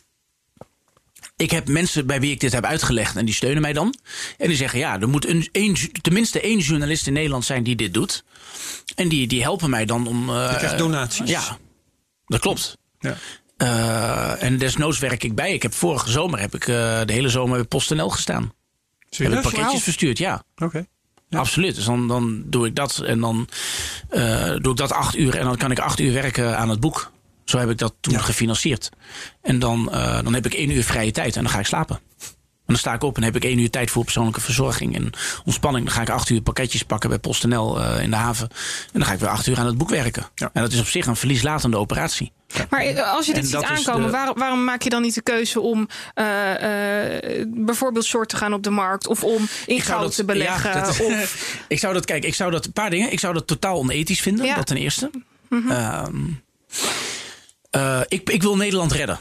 Ik heb mensen bij wie ik dit heb uitgelegd en die steunen mij dan. En die zeggen: ja, er moet een, een, tenminste één journalist in Nederland zijn die dit doet. En die, die helpen mij dan om. Uh, je krijgt donaties. Ja, dat klopt. Ja. Uh, en desnoods werk ik bij. Ik heb vorige zomer heb ik uh, de hele zomer bij PostNL gestaan. Serieus? Heb ik pakketjes verstuurd, ja. Oké. Absoluut. Dus dan, dan doe ik dat en dan uh, doe ik dat acht uur en dan kan ik acht uur werken aan het boek. Zo heb ik dat toen gefinancierd. En dan, uh, dan heb ik één uur vrije tijd en dan ga ik slapen. En dan sta ik op en heb ik één uur tijd voor persoonlijke verzorging en ontspanning. Dan ga ik acht uur pakketjes pakken bij PostNL uh, in de haven. En dan ga ik weer acht uur aan het boek werken. Ja. En dat is op zich een verlieslatende operatie. Maar eh, als je dit ziet aankomen, waarom, waarom, maak je dan niet de keuze om uh, uh, bijvoorbeeld short te gaan op de markt of om in goud te beleggen? Ja, dat, of... <laughs> ik zou dat, kijk, ik zou dat, een paar dingen. Ik zou dat totaal onethisch vinden, ja. dat ten eerste. Mm -hmm. uh, ik, ik wil Nederland redden.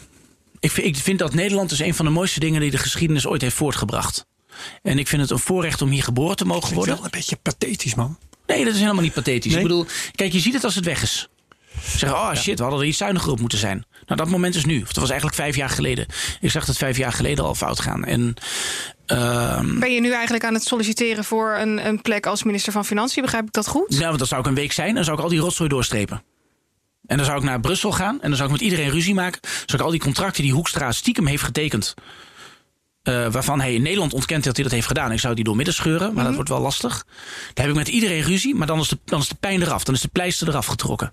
Ik vind, ik vind dat Nederland is een van de mooiste dingen die de geschiedenis ooit heeft voortgebracht. En ik vind het een voorrecht om hier geboren te mogen worden. wel een beetje pathetisch, man. Nee, dat is helemaal niet pathetisch. Ik bedoel, kijk, je ziet het als het weg is. Zeggen, oh shit, we hadden er iets zuiniger op moeten zijn. Nou, dat moment is nu. Of dat was eigenlijk vijf jaar geleden. Ik zag het vijf jaar geleden al fout gaan. En Ehm, ben je nu eigenlijk aan het solliciteren voor een, een plek als minister van Financiën? Begrijp ik dat goed? Nou, want dat zou ik een week zijn en dan zou ik al die rotzooi doorstrepen. En dan zou ik naar Brussel gaan en dan zou ik met iedereen ruzie maken. Zou ik al die contracten die Hoekstra stiekem heeft getekend. Uh, waarvan hij in Nederland ontkent dat hij dat heeft gedaan. Ik zou die door midden scheuren, maar dat mhm. wordt wel lastig. Dan heb ik met iedereen ruzie, maar dan is, de, dan is de pijn eraf. Dan is de pleister eraf getrokken.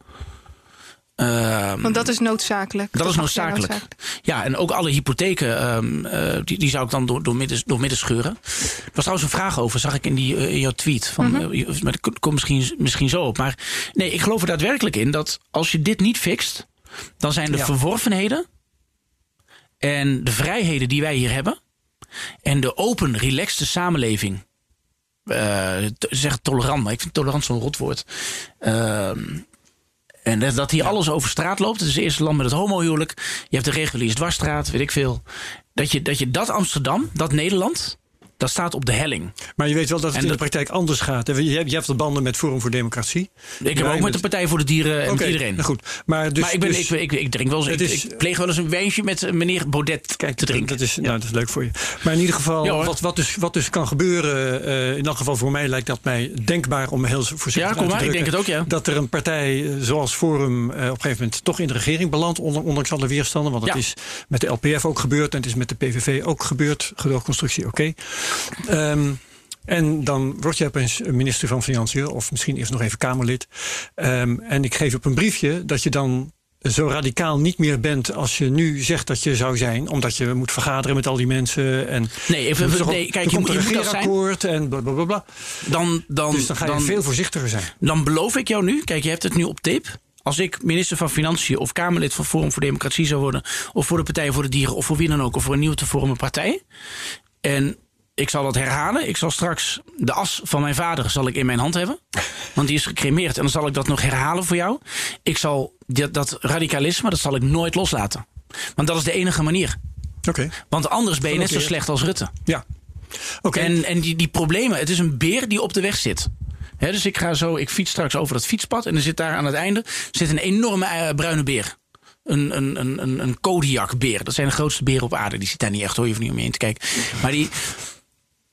Ehm, Want dat is noodzakelijk. Dat, is noodzakelijk. Ja, en ook alle hypotheken, um, uh, die, die zou ik dan door, door, midden, door midden scheuren. Er was trouwens een vraag over, zag ik in, die, uh, in jouw tweet. Van, mm -hmm. uh, komt misschien, misschien zo op. Maar nee, ik geloof er daadwerkelijk in dat als je dit niet fixt, dan zijn de verworvenheden en de vrijheden die wij hier hebben, en de open, relaxte samenleving. Uh, zeg tolerant, maar ik vind tolerant zo'n rotwoord. En dat hier alles over straat loopt. Het is het eerste land met het homohuwelijk. Je hebt de reguliere dwarsstraat, weet ik veel. Dat je, dat je dat Amsterdam, dat Nederland, dat staat op de helling. Maar je weet wel dat het in de praktijk anders gaat. Je hebt, je hebt de banden met Forum voor Democratie. Ik heb ook met de Partij voor de Dieren en iedereen. Nou goed. Maar, dus, maar ik, ben, dus, ik, ik, ik, drink wel eens, ik, ik, pleeg wel eens een wijntje met meneer Baudet kijk, te drinken. Dat is, nou, dat is leuk voor je. Maar in ieder geval, ja, wat, wat, dus, wat dus kan gebeuren... Uh, in elk geval voor mij lijkt dat mij denkbaar om heel voorzichtig ja, kom maar, ik denk het ook, ja. Dat er een partij eh, zoals Forum uh, op een gegeven moment toch in de regering belandt... ondanks alle weerstanden. Want dat is met de LPF ook gebeurd en het is met de PVV ook gebeurd. Gedoogconstructie, oké. Okay. Um, en dan word je opeens minister van Financiën, of misschien eerst nog even Kamerlid. Um, en ik geef op een briefje dat je dan zo radicaal niet meer bent als je nu zegt dat je zou zijn, omdat je moet vergaderen met al die mensen. En nee, even, nee kijk, je, moet, een regeerakkoord en blablabla. Dan, dan, dus dan ga je veel voorzichtiger zijn. Dan beloof ik jou nu, kijk, je hebt het nu op tape. Als ik minister van Financiën of Kamerlid van Forum voor Democratie zou worden, of voor de Partij voor de Dieren, of voor wie dan ook, of voor een nieuwe te vormen partij. En ik zal dat herhalen. Ik zal straks de as van mijn vader zal ik in mijn hand hebben. Want die is gecremeerd. En dan zal ik dat nog herhalen voor jou. Ik zal dat, dat radicalisme, dat zal ik nooit loslaten. Want dat is de enige manier. Oké. Want anders ben je net zo slecht als Rutte. Ja. Oké. En, en die, die problemen, het is een beer die op de weg zit. dus ik ga zo, ik fiets straks over dat fietspad. En er zit daar aan het einde zit een enorme uh, bruine beer een, een, een, een Kodiakbeer. Dat zijn de grootste beren op aarde. Die zit daar niet echt hoor, je hoeft niet omheen te kijken. Maar die,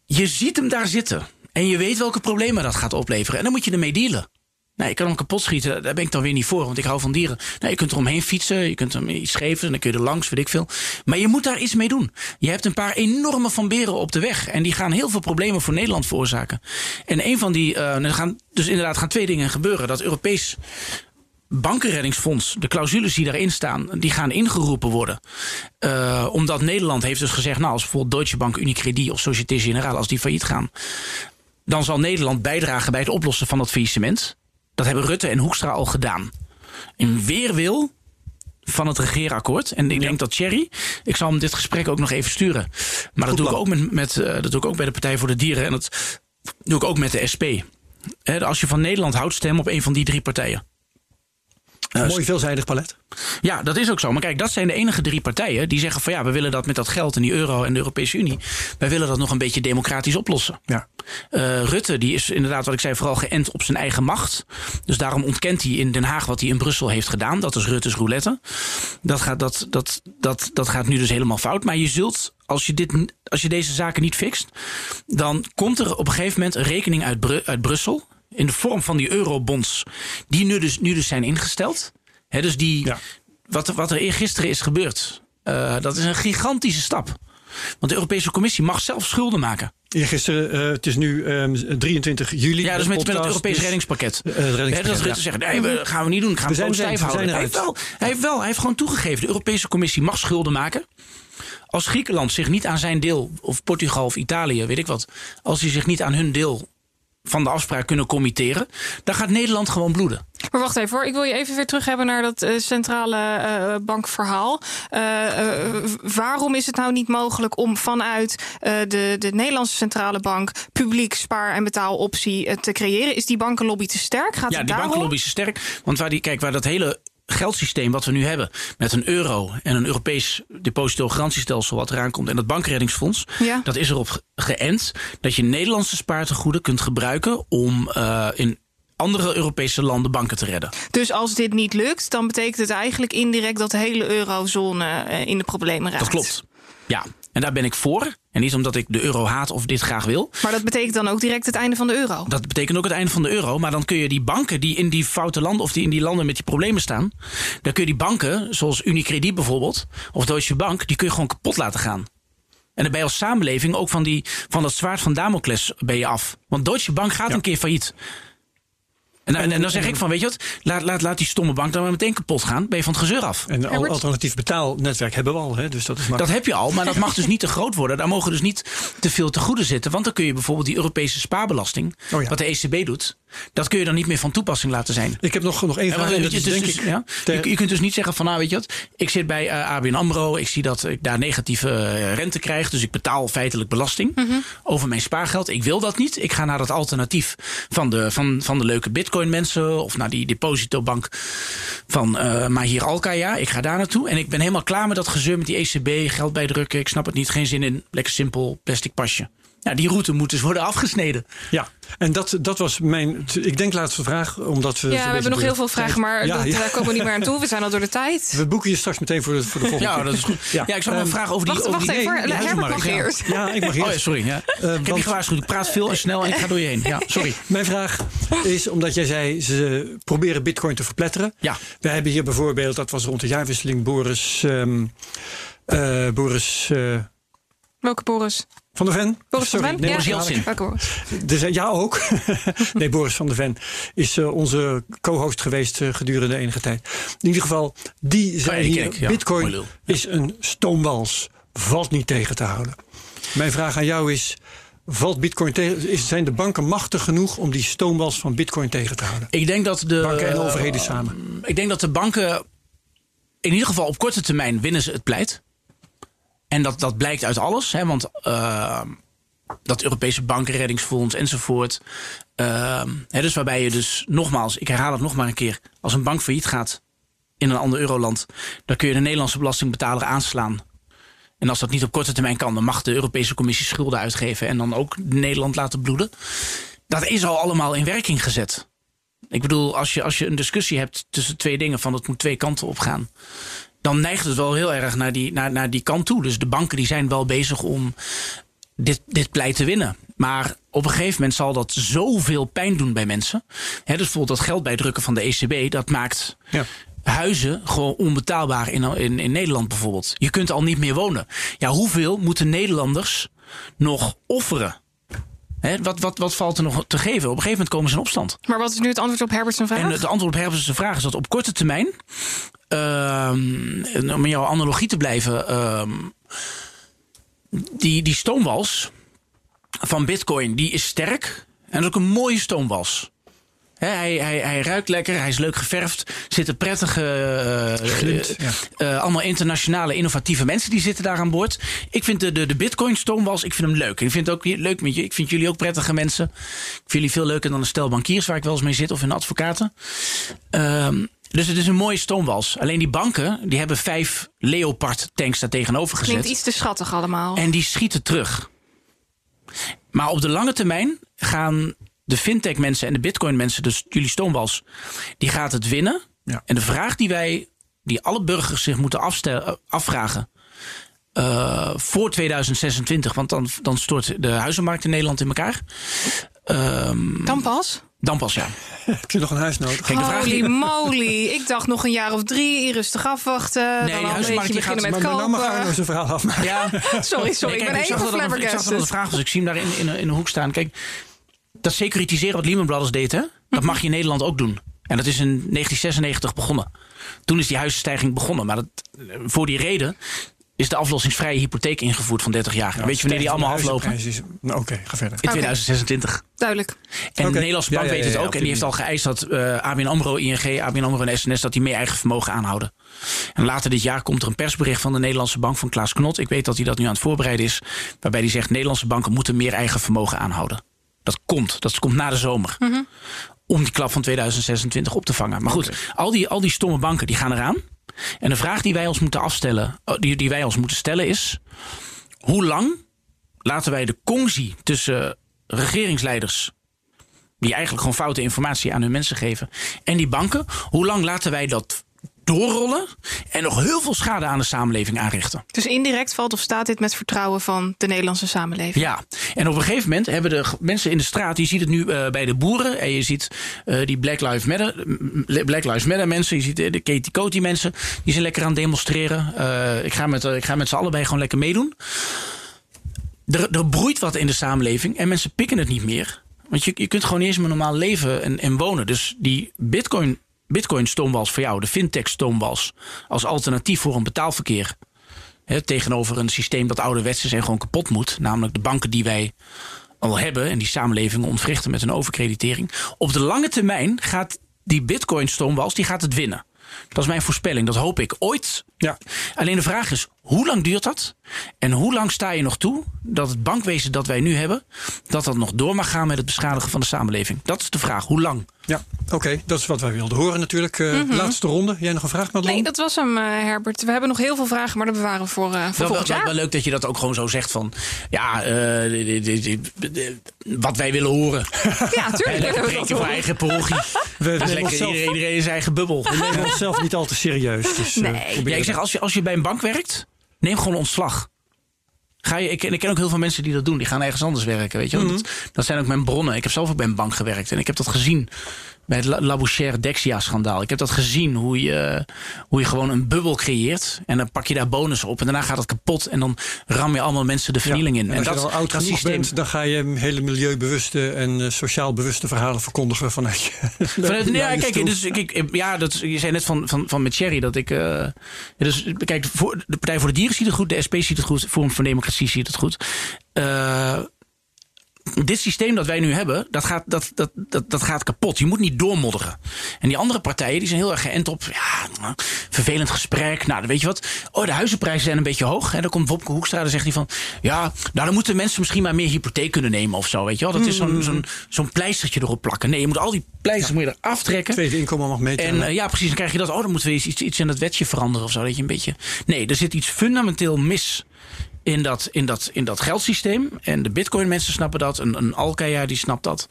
je ziet hem daar zitten. En je weet welke problemen dat gaat opleveren. En dan moet je ermee dealen. Nee, ik kan hem kapot schieten. Daar ben ik dan weer niet voor, want ik hou van dieren. Nee, je kunt er omheen fietsen, je kunt hem iets geven, en dan kun je er langs, weet ik veel. Maar je moet daar iets mee doen. Je hebt een paar enorme van beren op de weg. En die gaan heel veel problemen voor Nederland veroorzaken. En een van die, uh, gaan, dus inderdaad gaan twee dingen gebeuren. Dat Europees bankenreddingsfonds, de clausules die daarin staan, die gaan ingeroepen worden. Uh, omdat Nederland heeft dus gezegd, nou, als bijvoorbeeld Deutsche Bank, Unicredit of Société Générale, als die failliet gaan, dan zal Nederland bijdragen bij het oplossen van dat faillissement. Dat hebben Rutte en Hoekstra al gedaan. In weerwil van het regeerakkoord. En ik denk dat Thierry, ik zal hem dit gesprek ook nog even sturen. Maar dat doe, ik ook met, met, uh, dat doe ik ook bij de Partij voor de Dieren. En dat doe ik ook met de SP. als je van Nederland houdt, stem op een van die drie partijen. Een mooi veelzijdig palet. Ja, dat is ook zo. Maar kijk, dat zijn de enige drie partijen die zeggen van ja, we willen dat met dat geld en die euro en de Europese Unie, wij willen dat nog een beetje democratisch oplossen. Ja. Uh, Rutte, die is inderdaad, wat ik zei, vooral geënt op zijn eigen macht. Dus daarom ontkent hij in Den Haag wat hij in Brussel heeft gedaan. Dat is Rutte's roulette. Dat gaat, dat, dat, dat, dat gaat nu dus helemaal fout. Maar je zult, als je, dit, als je deze zaken niet fixt, dan komt er op een gegeven moment een rekening uit, uit Brussel in de vorm van die eurobonds, die nu dus, nu dus zijn ingesteld. Dus die, wat, wat er gisteren is gebeurd, uh, dat is een gigantische stap. Want de Europese Commissie mag zelf schulden maken. Gisteren, uh, het is nu um, 23 juli. Ja, dus met, met, het Europees dus, redingspakket. Uh, redingspakket dat Rutte ja. zegt, nee, we gaan we niet doen. Gaan we, we stijf houden. Hij heeft, wel, hij heeft wel, hij heeft gewoon toegegeven. De Europese Commissie mag schulden maken. Als Griekenland zich niet aan zijn deel, of Portugal of Italië, weet ik wat. Als die zich niet aan hun deel van de afspraak kunnen committeren, dan gaat Nederland gewoon bloeden. Maar wacht even hoor, ik wil je even weer terug hebben naar dat uh, centrale uh, bankverhaal. Uh, waarom is het nou niet mogelijk om vanuit de, de Nederlandse centrale bank publiek spaar- en betaaloptie te creëren? Is die bankenlobby te sterk? Gaat ja, die daarom? bankenlobby is sterk. Want waar die, kijk, waar dat hele geldsysteem wat we nu hebben, met een euro en een Europees depositogarantiestelsel wat eraan komt en dat bankreddingsfonds, ja. dat is erop geënt dat je Nederlandse spaartegoeden kunt gebruiken om uh, in andere Europese landen banken te redden. Dus als dit niet lukt, dan betekent het eigenlijk indirect dat de hele eurozone uh, in de problemen raakt. Dat klopt. Ja, en daar ben ik voor. En niet omdat ik de euro haat of dit graag wil. Maar dat betekent dan ook direct het einde van de euro. Dat betekent ook het einde van de euro. Maar dan kun je die banken die in die foute landen of die in die landen met die problemen staan. Dan kun je die banken, zoals Unicredit bijvoorbeeld, of Deutsche Bank, die kun je gewoon kapot laten gaan. En dan ben je als samenleving ook van, die, van dat zwaard van Damocles ben je af. Want Deutsche Bank gaat een keer failliet. En, en, dan zeg ik van, weet je wat, laat, laat, laat die stomme bank dan maar meteen kapot gaan. Ben je van het gezeur af. En een alternatief betaalnetwerk hebben we al. Hè? Dus dat, is dat heb je al, maar dat mag dus niet te groot worden. Daar mogen dus niet te veel te goede zitten. Want dan kun je bijvoorbeeld die Europese spaarbelasting, oh wat de ECB doet, dat kun je dan niet meer van toepassing laten zijn. Ik heb nog, nog één vraag. je, dus, ja, je, kunt dus niet zeggen van, nou weet je wat, ik zit bij uh, ABN AMRO, ik zie dat ik daar negatieve uh, rente krijg, dus ik betaal feitelijk belasting mm -hmm. over mijn spaargeld. Ik wil dat niet. Ik ga naar dat alternatief van de, van, van de leuke bitcoin mensen of naar die depositobank van uh, Mahir Alkaya. Ik ga daar naartoe en ik ben helemaal klaar met dat gezeur met die ECB, geld bijdrukken. Ik snap het niet, geen zin in. Lekker simpel, plastic pasje. Ja, die route moet dus worden afgesneden. Ja, en dat, dat was mijn, ik denk laatste vraag. Omdat we ja, we hebben nog heel veel vragen, maar dat, daar komen we niet meer aan toe. We zijn al door de tijd. We boeken je straks meteen voor de, voor de volgende Ja, dat is goed. Ja, ik zou um, een vraag over die... Wacht, over wacht die, even, nee, Herbert mag eerst. Ja, ik mag eerst. Oh ja, sorry. Ja. Uh, ik heb je gewaarschuwd. Ik praat veel en snel en ik ga door je heen. Ja, <laughs> sorry. Mijn vraag is, omdat jij zei, ze proberen bitcoin te verpletteren. Ja. We hebben hier bijvoorbeeld, dat was rond de jaarwisseling, Boris... Um, uh, Boris... Uh, Welke Boris? Van der Ven? Boris van der Ven? Nee, ja, dus, ja, ook. <laughs> nee, Boris van der Ven is uh, onze co-host geweest uh, gedurende enige tijd. In ieder geval, die zei hier, kijk, ja. bitcoin ja. is een stoomwals. Valt niet tegen te houden. Mijn vraag aan jou is... Valt Bitcoin tegen? Zijn de banken machtig genoeg om die stoomwals van Bitcoin tegen te houden? Ik denk dat de banken en overheden uh, samen. Ik denk dat de banken in ieder geval op korte termijn winnen ze het pleit. En dat, dat blijkt uit alles, hè, want uh, dat Europese bankenreddingsfonds enzovoort. Uh, hè, dus waarbij je dus nogmaals, ik herhaal het nog maar een keer, als een bank failliet gaat in een ander euroland, dan kun je de Nederlandse belastingbetaler aanslaan. En als dat niet op korte termijn kan, dan mag de Europese Commissie schulden uitgeven en dan ook Nederland laten bloeden. Dat is al allemaal in werking gezet. Ik bedoel, als je, als je een discussie hebt tussen twee dingen, van het moet twee kanten op gaan dan neigt het wel heel erg naar die, naar, naar die kant toe. Dus de banken die zijn wel bezig om dit, dit pleit te winnen. Maar op een gegeven moment zal dat zoveel pijn doen bij mensen. He, dus bijvoorbeeld dat geld bijdrukken van de ECB, dat maakt ja. huizen gewoon onbetaalbaar in, in, in Nederland bijvoorbeeld. Je kunt al niet meer wonen. Ja, hoeveel moeten Nederlanders nog offeren? He, wat, wat, wat valt er nog te geven? Op een gegeven moment komen ze in opstand. Maar wat is nu het antwoord op Herbert's vraag? En het antwoord op Herbert's vraag is dat op korte termijn um, om in jouw analogie te blijven, um, die, die stoomwals van Bitcoin, die is sterk. En dat is ook een mooie stoomwals. He, hij, hij, hij ruikt lekker, hij is leuk geverfd. Zitten prettige, uh, Glimt, ja. uh, allemaal internationale innovatieve mensen die zitten daar aan boord. Ik vind de, de, de Bitcoin stoomwals, ik vind hem leuk. Ik vind het ook leuk met je. Ik vind jullie ook prettige mensen. Ik vind jullie veel leuker dan een stel bankiers waar ik wel eens mee zit of een advocaten. Um, dus het is een mooie stoomwals. Alleen die banken die hebben vijf Leopard tanks daar tegenover gezet. Klinkt iets te schattig allemaal. En die schieten terug. Maar op de lange termijn gaan de fintech mensen en de bitcoin mensen, dus jullie stoomwals, die gaat het winnen. Ja. En de vraag die wij, die alle burgers zich moeten afstellen, afvragen. Uh, voor 2026, want dan, dan stort de huizenmarkt in Nederland in elkaar. Um, dan pas? Dan pas, ja. <laughs> Heb je nog een huis nodig? Kijk, de vraag Holy moly. Ik dacht nog een jaar of drie, rustig afwachten. Nee, dan een beetje beginnen met kopen. Maar, maar mag nog zijn verhaal afmaken. Ja. <laughs> sorry, sorry. Nee, kijk, ik ben even flabbergasted. Ik zag dat de vraag was. Ik zie hem daar in, in, in, een hoek staan. Kijk, dat securitiseren wat Lehman Brothers deed, hè? Dat mag je in Nederland ook doen. En dat is in 1996 begonnen. Toen is die huizenstijging begonnen. Maar dat, voor die reden is de aflossingsvrije hypotheek ingevoerd van 30 jaar. weet je wanneer die allemaal aflopen? Nou, Oké, ga verder. In 2026. Duidelijk. En okay. de Nederlandse bank ja, ja, weet het ook. En die heeft al geëist dat uh, ABN AMRO, ING, ABN AMRO en SNS... dat die meer eigen vermogen aanhouden. En later dit jaar komt er een persbericht van de Nederlandse bank van Klaas Knot. Ik weet dat hij dat nu aan het voorbereiden is. Waarbij hij zegt, Nederlandse banken moeten meer eigen vermogen aanhouden. Dat komt. Dat komt na de zomer. Mm -hmm. Om die klap van 2026 op te vangen. Maar goed, okay. al, die, al die stomme banken die gaan eraan. En de vraag die wij ons moeten afstellen, die, die wij ons moeten stellen is: hoe lang laten wij de congsie tussen regeringsleiders, die eigenlijk gewoon foute informatie aan hun mensen geven, en die banken, hoe lang laten wij dat doorrollen en nog heel veel schade aan de samenleving aanrichten. Dus indirect valt of staat dit met vertrouwen van de Nederlandse samenleving? Ja, en op een gegeven moment hebben de mensen in de straat, je ziet het nu uh, bij de boeren en je ziet uh, die Black Lives Matter, Black Lives Matter mensen, je ziet de Katie Coty mensen, die zijn lekker aan het demonstreren. Uh, ik ga met, ik ga met z'n allebei gewoon lekker meedoen. Er, er broeit wat in de samenleving en mensen pikken het niet meer. Want je, je kunt gewoon niet eens meer normaal leven en, en wonen. Dus die bitcoin, bitcoin stoomwals voor jou, de fintech stoomwals, als alternatief voor een betaalverkeer. Hè, tegenover een systeem dat ouderwets is en gewoon kapot moet. Namelijk de banken die wij al hebben en die samenlevingen ontwrichten met een overkreditering. Op de lange termijn gaat die bitcoin stoomwals die gaat het winnen. Dat is mijn voorspelling. Dat hoop ik ooit. Ja. Alleen de vraag is, hoe lang duurt dat? En hoe lang sta je nog toe dat het bankwezen dat wij nu hebben... dat dat nog door mag gaan met het beschadigen van de samenleving? Dat is de vraag. Hoe lang? Ja, oké. Dat is wat wij wilden horen natuurlijk. Uh, Laatste ronde. Jij nog een vraag, Madelon? Nee, dat was hem, uh, Herbert. We hebben nog heel veel vragen, maar dat bewaren we voor, uh, voor wel, volgend jaar. Wel, leuk dat je dat ook gewoon zo zegt van... ja, wat wij willen horen. Ja, tuurlijk. We spreken voor eigen parochie. We nemen lekker zelf, iedereen in zijn eigen bubbel. We nemen onszelf niet al te serieus. Dus, nee. ja, ik zeg, als je, als je bij een bank werkt, neem gewoon ontslag. Ga je, ik, ik ken ook heel veel mensen die dat doen. Die gaan ergens anders werken. Weet je? Mm -hmm. dat, dat, zijn ook mijn bronnen. Ik heb zelf ook bij een bank gewerkt. En ik heb dat gezien bij het Labouchere Dexia-schandaal. Ik heb dat gezien, hoe je, hoe je gewoon een bubbel creëert. En dan pak je daar bonus op. En daarna gaat het kapot. En dan ram je allemaal mensen de vernieling ja, in. En, en als dat, je oud genoeg bent, dan ga je hele milieubewuste en uh, sociaal bewuste verhalen verkondigen vanuit je. <laughs> Vanuit, ja, kijk, dus, kijk, ja, dat, je zei net van, van, van met Thierry dat ik. Uh, dus, kijk, voor, de Partij voor de Dieren ziet het goed, de SP ziet het goed, Forum voor Democratie ziet het goed. Uh, dit systeem dat wij nu hebben, dat gaat, dat, dat, dat, dat gaat kapot. Je moet niet doormodderen. En die andere partijen die zijn heel erg geënt op ja, vervelend gesprek. Nou, dan weet je wat. Oh, de huizenprijzen zijn een beetje hoog. En dan komt Wopke Hoekstra en zegt hij van... ja, nou dan moeten mensen misschien maar meer hypotheek kunnen nemen of zo. Weet je wel? Dat is zo'n zo'n zo'n pleistertje erop plakken. Nee, je moet al die pleisters ja. moet je eraf trekken. Tweede inkomen mag meten. En uh, ja, precies. Dan krijg je dat. Oh, dan moeten we iets, iets in het wetje veranderen of zo. Dat je een beetje... Nee, er zit iets fundamenteel mis in dat, in dat, in dat geldsysteem. En de bitcoin mensen snappen dat. Een, een Alkaya die snapt dat.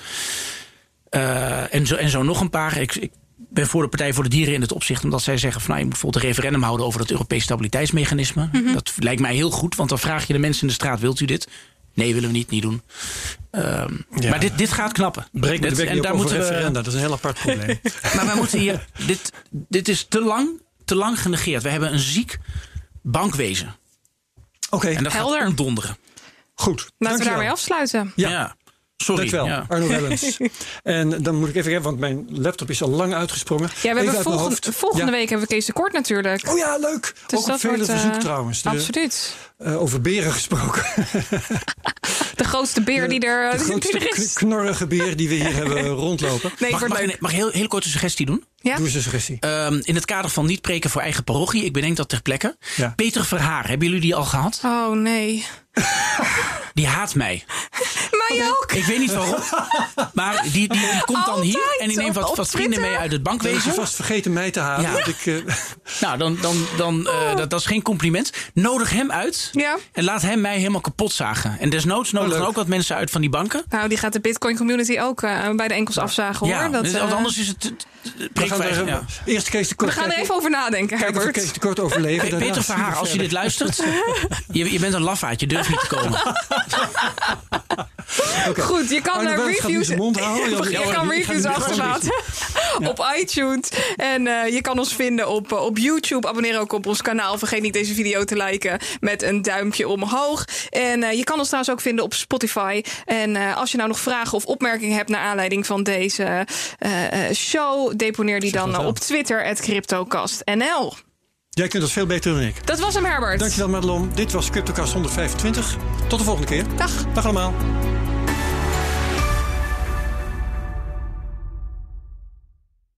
Uh, en, zo, en zo nog een paar. Ik, ik ben voor de Partij voor de Dieren in het opzicht... omdat zij zeggen van nou, je moet bijvoorbeeld een referendum houden... over het Europees stabiliteitsmechanisme. Mm -hmm. Dat lijkt mij heel goed, want dan vraag je de mensen in de straat... wilt u dit? Nee, willen we niet, niet doen. Um, ja. Maar dit, dit gaat knappen. Breek dit, de en daar moeten we, dat is een heel apart probleem. <laughs> maar wij moeten hier... Dit, dit is te lang, te lang genegeerd. We hebben een ziek bankwezen. Oké, en dat Helder. gaat donderen. Goed. Laten we daarmee afsluiten. Ja. ja. Sorry. Dankjewel, ja. Arno Wellens. <laughs> en dan moet ik even hebben, want mijn laptop is al lang uitgesprongen. Ja, we even hebben volgende, volgende ja. week hebben we Kees de Kort natuurlijk. Oh ja, leuk. Dus Ook dat een vele wordt, uh, verzoek trouwens. De, absoluut. Uh, over beren gesproken. <laughs> de grootste beer die er, de grootste die er is. knorrige beer die we hier hebben rondlopen. Nee, mag, mag, mag ik heel, heel kort een suggestie doen? Ja? Doe eens een suggestie. Um, in het kader van niet preken voor eigen parochie, ik bedenk dat ter plekke. Ja. Peter Verhaar, hebben jullie die al gehad? Oh nee. Die haat mij. Mij ook. Ik weet niet waarom. Maar die, die, die komt dan hier en die neemt wat, wat vrienden mee uit het bankwezen. Je vast vergeten mij te haten. Ja. Ik, uh... <laughs> Nou, dan, dan, dan, uh, dat, dat is geen compliment. Nodig hem uit ja. en laat hem mij helemaal kapot zagen. En desnoods nodig oh, dan ook wat mensen uit van die banken. Nou, die gaat de Bitcoin community ook uh, bij de enkels afzagen hoor. Ja, dat, dus, anders is het. We gaan er, ja. Eerst Kees de Kort. We gaan er even over nadenken, Kijk. Kees de Kort overleven. Peter Verhaar, als je dit luistert, <laughs> je, je bent een lafaard, je durft niet te komen. <laughs> Okay. Goed, je kan Arno reviews, mond houden. je, <laughs> je kan reviews achterlaten ja. op iTunes. En uh, je kan ons vinden op, uh, op YouTube. Abonneer ook op ons kanaal. Vergeet niet deze video te liken met een duimpje omhoog. En uh, je kan ons trouwens ook vinden op Spotify. En als je nou nog vragen of opmerkingen hebt naar aanleiding van deze show, deponeer die dan op Twitter, CryptoCastNL. Jij kunt dat veel beter dan ik. Dat was hem, Herbert. Dankjewel, Madelon. Dit was CryptoCast 125. Tot de volgende keer. Dag. Dag allemaal.